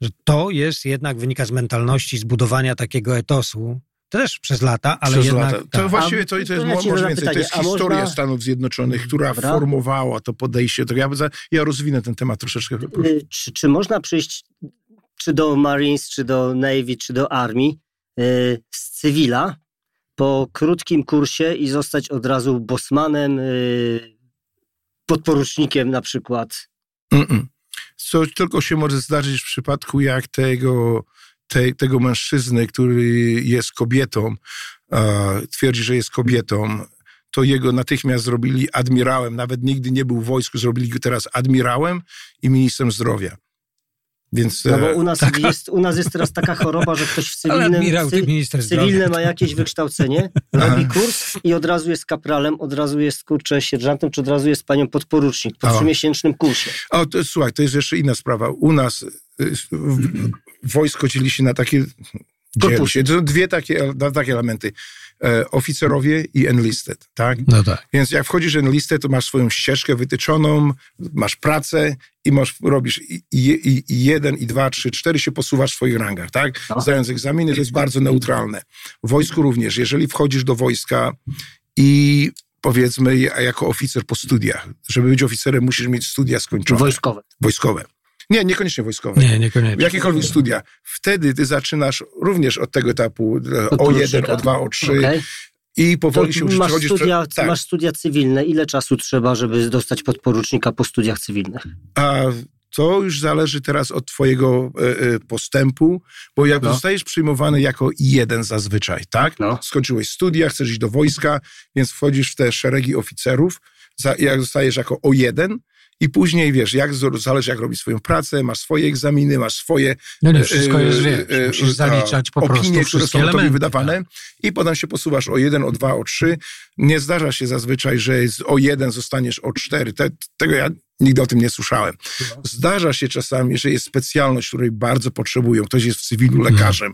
Że to jest jednak, wynika z mentalności, zbudowania takiego etosu, też przez lata, ale przez jednak... Lata. To tak. właściwie to, to jest może więcej. Pytanie, to jest historia można... Stanów Zjednoczonych, która Dobra. formowała to podejście. To ja, ja rozwinę ten temat troszeczkę. Y, czy, czy można przyjść czy do Marines, czy do Navy, czy do Armii yy, z cywila po krótkim kursie i zostać od razu bosmanem, yy, podporucznikiem na przykład? Mm -mm. co tylko się może zdarzyć w przypadku jak tego, te, tego mężczyzny, który jest kobietą, e, twierdzi, że jest kobietą, to jego natychmiast zrobili admirałem, nawet nigdy nie był w wojsku, zrobili go teraz admirałem i ministrem zdrowia. Więc, No bo e, u nas, tak. jest, u nas jest teraz taka choroba, że ktoś w cywilnym, admirał, cy- cywilne ma jakieś wykształcenie, robi kurs i od razu jest kapralem, od razu jest kurczę sierżantem, czy od razu jest panią podporucznik po trzymiesięcznym kursie. O, to, słuchaj, to jest jeszcze inna sprawa. U nas y, w- wojsko dzieli się na takie... Się. To są dwie takie, dwa takie elementy. E, oficerowie i enlisted, tak? No tak. Więc jak wchodzisz enlisted, to masz swoją ścieżkę wytyczoną, masz pracę i masz, robisz i, i, i jeden, i dwa, trzy, cztery się posuwasz w swoich rangach, tak? No. Zdając egzaminy, to jest bardzo neutralne. W wojsku również. Jeżeli wchodzisz do wojska i powiedzmy jako oficer po studiach, żeby być oficerem musisz mieć studia skończone. Wojskowe. Wojskowe. Nie, niekoniecznie wojskowe. Nie, niekoniecznie. Jakiekolwiek studia. Wtedy ty zaczynasz również od tego etapu e, o1, Podporucznika. o2, o3 Okej. i To powoli się uczysz. masz, studia, tak. masz studia cywilne. Ile czasu trzeba, żeby dostać podporucznika po studiach cywilnych? A to już zależy teraz od twojego e, e, postępu, bo jak No. zostajesz przyjmowany jako jeden zazwyczaj, tak? No. Skończyłeś studia, chcesz iść do wojska, więc wchodzisz w te szeregi oficerów, za, jak zostajesz jako O1 i później, wiesz, jak zależy jak robisz swoją pracę, masz swoje egzaminy, masz swoje No nie, wszystko e, jest, wiesz, e, musisz e, zaliczać po opinie, prostu które są tobie elementy. wydawane tak. i potem się posuwasz o 1, o 2, o 3. Nie zdarza się zazwyczaj, że o 1 zostaniesz o 4. Te, tego ja nigdy o tym nie słyszałem. Zdarza się czasami, że jest specjalność, której bardzo potrzebują. Ktoś jest w cywilu Mhm. lekarzem,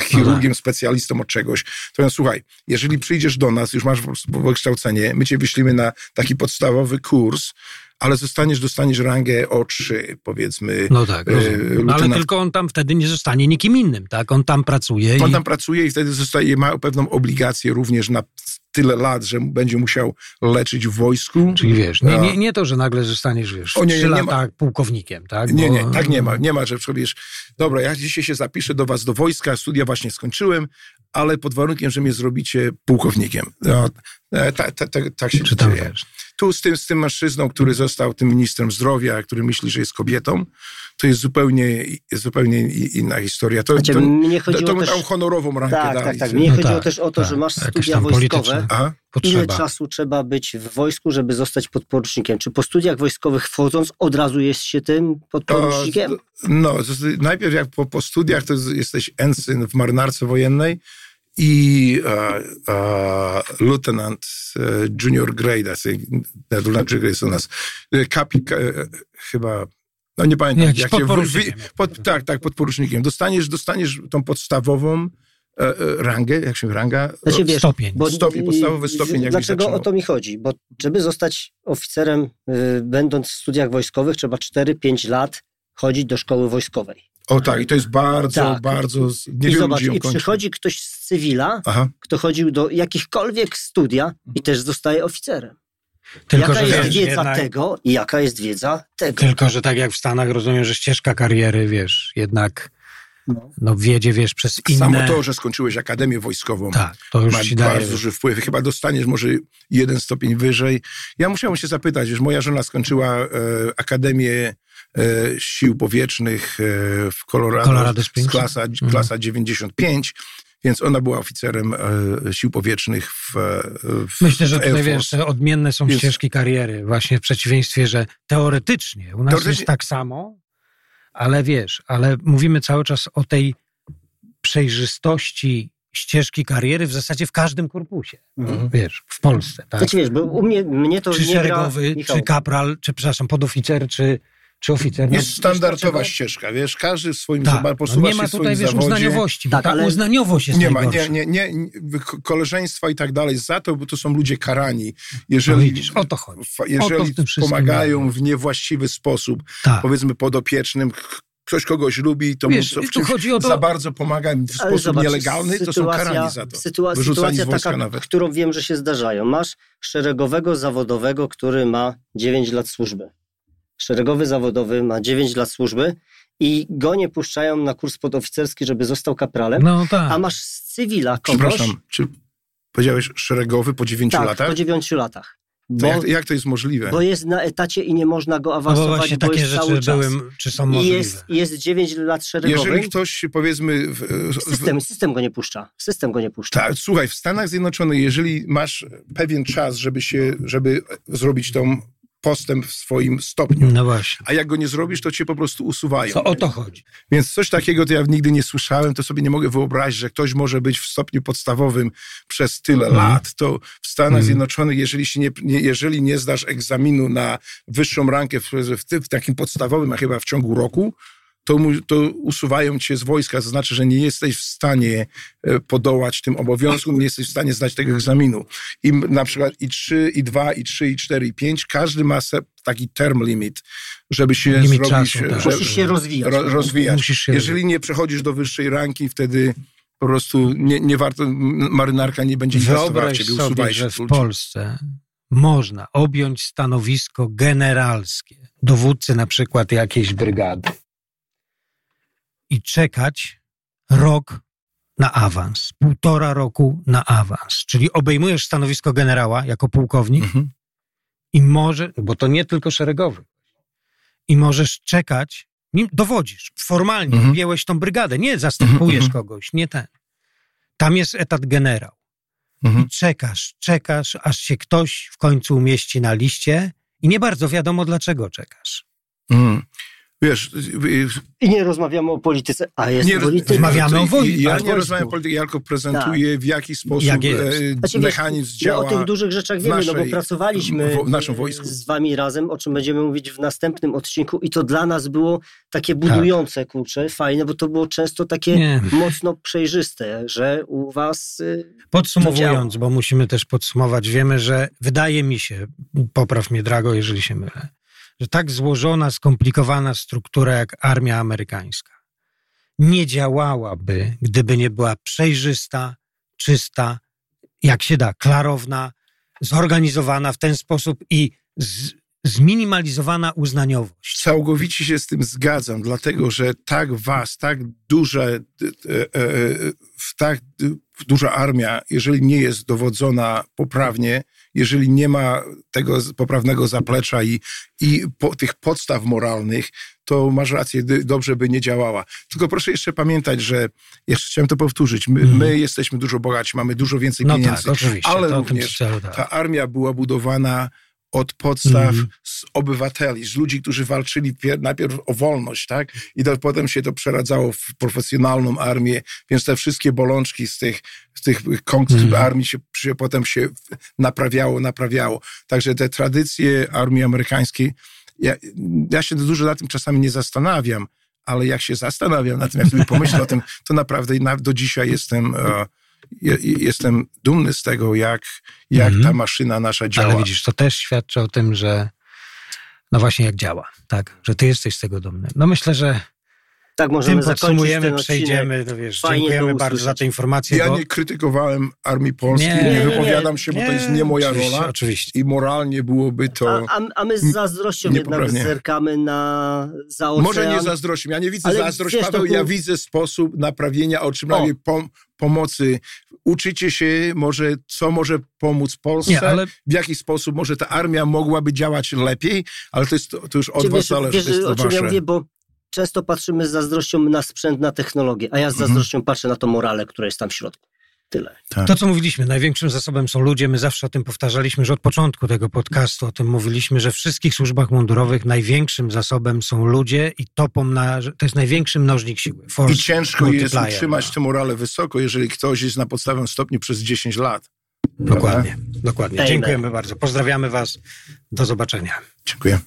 chirurgiem, specjalistą od czegoś. To ja, słuchaj, jeżeli przyjdziesz do nas, już masz wykształcenie, my cię wyślimy na taki podstawowy kurs, ale zostaniesz, dostaniesz rangę O3, powiedzmy. No tak. No, ale tylko on tam wtedy nie zostanie nikim innym, tak? On tam pracuje On i... tam pracuje i wtedy zostaje, ma pewną obligację również na tyle lat, że będzie musiał leczyć w wojsku. Czyli wiesz, nie, nie, nie to, że nagle zostaniesz, wiesz, O nie, nie, nie lata pułkownikiem, tak? Nie, Bo- nie, tak nie ma. Nie ma, że powiesz, dobra, ja dzisiaj się zapiszę do was do wojska, studia właśnie skończyłem, ale pod warunkiem, że mnie zrobicie pułkownikiem. No, e, ta, ta, ta, tak się Czy tam, dzieje. Tu z tym, z tym mężczyzną, który został tym ministrem zdrowia, który myśli, że jest kobietą, to jest zupełnie, zupełnie inna historia. To, Znaczy, to, mnie to, chodziło to mu też... tam honorową rangę Tak, dali. tak, tak. Mnie No chodziło tak, też o to, tak. że masz studia wojskowe. Ile czasu trzeba być w wojsku, żeby zostać podporucznikiem? Czy po studiach wojskowych wchodząc od razu jest się tym podporucznikiem? To- No, to najpierw jak po, po studiach to jest- jesteś ensign w marynarce wojennej i e, e, lieutenant e, junior grade, lieutenant junior grade u nas, kapi, ka, chyba, no nie pamiętam. Jakiś jak się pod, tak, tak, podporucznikiem. Dostaniesz, dostaniesz tą podstawową e, rangę, jak się ranga? Znaczy, wiesz, Stopień. Stopień, podstawowy stopień, jakbyś Dlaczego zaczynał. o to mi chodzi? Bo żeby zostać oficerem, y, będąc w studiach wojskowych, trzeba 4-5 lat chodzić do szkoły wojskowej. O tak, i to jest bardzo, Tak. bardzo, I niewielu zobacz, i kończy. przychodzi ktoś z cywila, Aha. kto chodził do jakichkolwiek studia i też zostaje oficerem. Tylko, jaka że jest wiedza jednak, tego i jaka jest wiedza tego. tylko, że tak jak w Stanach rozumiem, że ścieżka kariery, wiesz, jednak No. no wiedzie, wiesz, przez inne... Samo to, że skończyłeś Akademię Wojskową, Tak, to już ma ci daje... bardzo duży wpływ. Chyba dostaniesz może jeden stopień wyżej. Ja musiałem się zapytać, wiesz, moja żona skończyła e, Akademię Sił Powietrznych e, w Colorado, Colorado Springs. z klasa, Mhm. klasa 95, więc ona była oficerem e, Sił Powietrznych w, e, w Myślę, że w tutaj Air wiesz, odmienne są Jest- ścieżki kariery, właśnie w przeciwieństwie, że teoretycznie u nas Teoretycznie- jest tak samo, ale wiesz, ale mówimy cały czas o tej przejrzystości ścieżki kariery w zasadzie w każdym korpusie, Mhm. wiesz, w Polsce, tak? Znaczy wiesz, bo u mnie, mnie to Czy nie gra... szeregowy, Michał, czy kapral, czy przepraszam, podoficer, czy, czy oficer. No, Jest standardowa ścieżka, wiesz, każdy w swoim Tak, tak, no posuwa nie ma tutaj, wiesz, zawodzie. uznaniowości, Tak, bo ta ale- uznaniowość jest Nie ma, nie, nie, nie, koleżeństwa i tak dalej, za to, bo to są ludzie karani. No Jeżeli, widzisz, o to chodzi. to jeżeli wszystkim pomagają w niewłaściwy sposób, Tak. powiedzmy podopiecznym, ktoś kogoś lubi, to Wiesz, mu to- za bardzo pomaga w Ale sposób zobacz, nielegalny, to są karani za to. Sytuacja wojska taka, nawet. którą wiem, że się zdarzają. Masz szeregowego zawodowego, który ma 9 lat służby. Szeregowy zawodowy ma 9 lat służby i go nie puszczają na kurs podoficerski, żeby został kapralem, No tak. a masz z cywila kogoś... Przepraszam, czy powiedziałeś szeregowy po dziewięciu tak, latach? po 9 latach. Bo, jak, jak, to jest możliwe? Bo jest na etacie i nie można go awansować, no bo właśnie bo takie jest rzeczy cały czas. były, czy są możliwe? Jest, jest 9 lat szeregowych. Jeżeli ktoś, powiedzmy... W, w, system, system go nie puszcza. System go nie puszcza. Tak, słuchaj, w Stanach Zjednoczonych, jeżeli masz pewien czas, żeby się, żeby zrobić tą postęp w swoim stopniu. No właśnie. A jak go nie zrobisz, to cię po prostu usuwają. To o to chodzi. Więc coś takiego to ja nigdy nie słyszałem, to sobie nie mogę wyobrazić, że ktoś może być w stopniu podstawowym przez tyle mm. lat. To w Stanach mm. Zjednoczonych, jeżeli, się nie, nie, jeżeli nie zdasz egzaminu na wyższą rankę w, w, w takim podstawowym, a chyba w ciągu roku, to, to usuwają cię z wojska, to znaczy, że nie jesteś w stanie e, podołać tym obowiązkom, nie jesteś w stanie zdać tego egzaminu. I na przykład i 3, i 2, i 3, i 4, i 5, każdy ma taki term limit, żeby się limit zrobić... Czasu, tak. Musisz się rozwijać. Ro, rozwijać. Się Jeżeli nie przechodzisz do wyższej ranki, wtedy po prostu nie, nie warto, marynarka nie będzie inwestowała w ciebie, sobie, że w Polsce można objąć stanowisko generalskie, dowódcy na przykład jakiejś brygady i czekać rok na awans, półtora roku na awans. Czyli obejmujesz stanowisko generała jako pułkownik mhm. i może, bo to nie tylko szeregowy, i możesz czekać, nim dowodzisz, formalnie mhm. objęłeś tą brygadę, nie zastępujesz mhm. kogoś, nie ten. Tam jest etat generał. Mhm. I czekasz, czekasz, aż się ktoś w końcu umieści na liście i nie bardzo wiadomo, dlaczego czekasz. Mhm wiesz... I nie rozmawiamy o polityce, a jest nie polityka. Rozmawiamy o wojnie. Ja nie rozmawiam o polityce, ja tylko prezentuję tak. w jaki sposób jak e, znaczy, mechanizm wiesz, działa. My o tych dużych rzeczach wiemy, naszej, no bo pracowaliśmy w, naszym wojsku. z wami razem, o czym będziemy mówić w następnym odcinku i to dla nas było takie budujące, tak. kurczę, fajne, bo to było często takie nie. mocno przejrzyste, że u was... Y, Podsumowując, bo musimy też podsumować, wiemy, że wydaje mi się, popraw mnie Drago, jeżeli się mylę, że tak złożona, skomplikowana struktura jak armia amerykańska nie działałaby, gdyby nie była przejrzysta, czysta, jak się da, klarowna, zorganizowana w ten sposób i z, zminimalizowana uznaniowość. Całkowicie się z tym zgadzam, dlatego że tak was, tak duże, e, e, tak duża armia, jeżeli nie jest dowodzona poprawnie, jeżeli nie ma tego poprawnego zaplecza i, i po, tych podstaw moralnych, to masz rację, dobrze by nie działała. Tylko proszę jeszcze pamiętać, że, jeszcze chciałem to powtórzyć, my, mm. my jesteśmy dużo bogaci, mamy dużo więcej no pieniędzy, tak, oczywiście, ale również tak. ta armia była budowana od podstaw mm. z obywateli, z ludzi, którzy walczyli najpierw o wolność, tak? I to, potem się to przeradzało w profesjonalną armię, więc te wszystkie bolączki z tych, z tych konkt mm. armii się, się potem się naprawiało, naprawiało. Także te tradycje armii amerykańskiej, ja, ja się dużo na tym czasami nie zastanawiam, ale jak się zastanawiam na tym, jak sobie pomyślę o tym, to naprawdę do dzisiaj jestem... Uh, jestem dumny z tego, jak, jak mm. ta maszyna nasza działa. Ale widzisz, to też świadczy o tym, że no właśnie jak działa, tak, że ty jesteś z tego dumny. No myślę, że tak, możemy Tym podsumujemy, przejdziemy. No wiesz, dziękujemy bardzo za tę informację. Ja bo... nie krytykowałem Armii Polskiej, nie, nie wypowiadam się, bo to jest nie moja oczywiście, rola. Oczywiście. I moralnie byłoby to. A, a my z zazdrością jednak zerkamy na za ocean. Może nie zazdrością. Ja nie widzę zazdrości, Paweł, ja widzę sposób naprawienia, otrzymania pom pomocy. Uczycie się może, co może pomóc Polsce, nie, ale... w jaki sposób może ta armia mogłaby działać lepiej, ale to, jest, to już od Czy was wiesz, zależy. Wiesz, to jest o czym wasze. ja mówię, bo często patrzymy z zazdrością na sprzęt, na technologię, a ja z mhm. zazdrością patrzę na to morale, które jest tam w środku. Tyle. Tak. To, co mówiliśmy, największym zasobem są ludzie. My zawsze o tym powtarzaliśmy, że od początku tego podcastu o tym mówiliśmy, że w wszystkich służbach mundurowych największym zasobem są ludzie i topą na, to jest największy mnożnik siły. I ciężko jest utrzymać no. tę morale wysoko, jeżeli ktoś jest na podstawowym stopniu przez 10 lat. Dokładnie, dokładnie. Dziękujemy bardzo. Pozdrawiamy Was. Do zobaczenia. Dziękuję.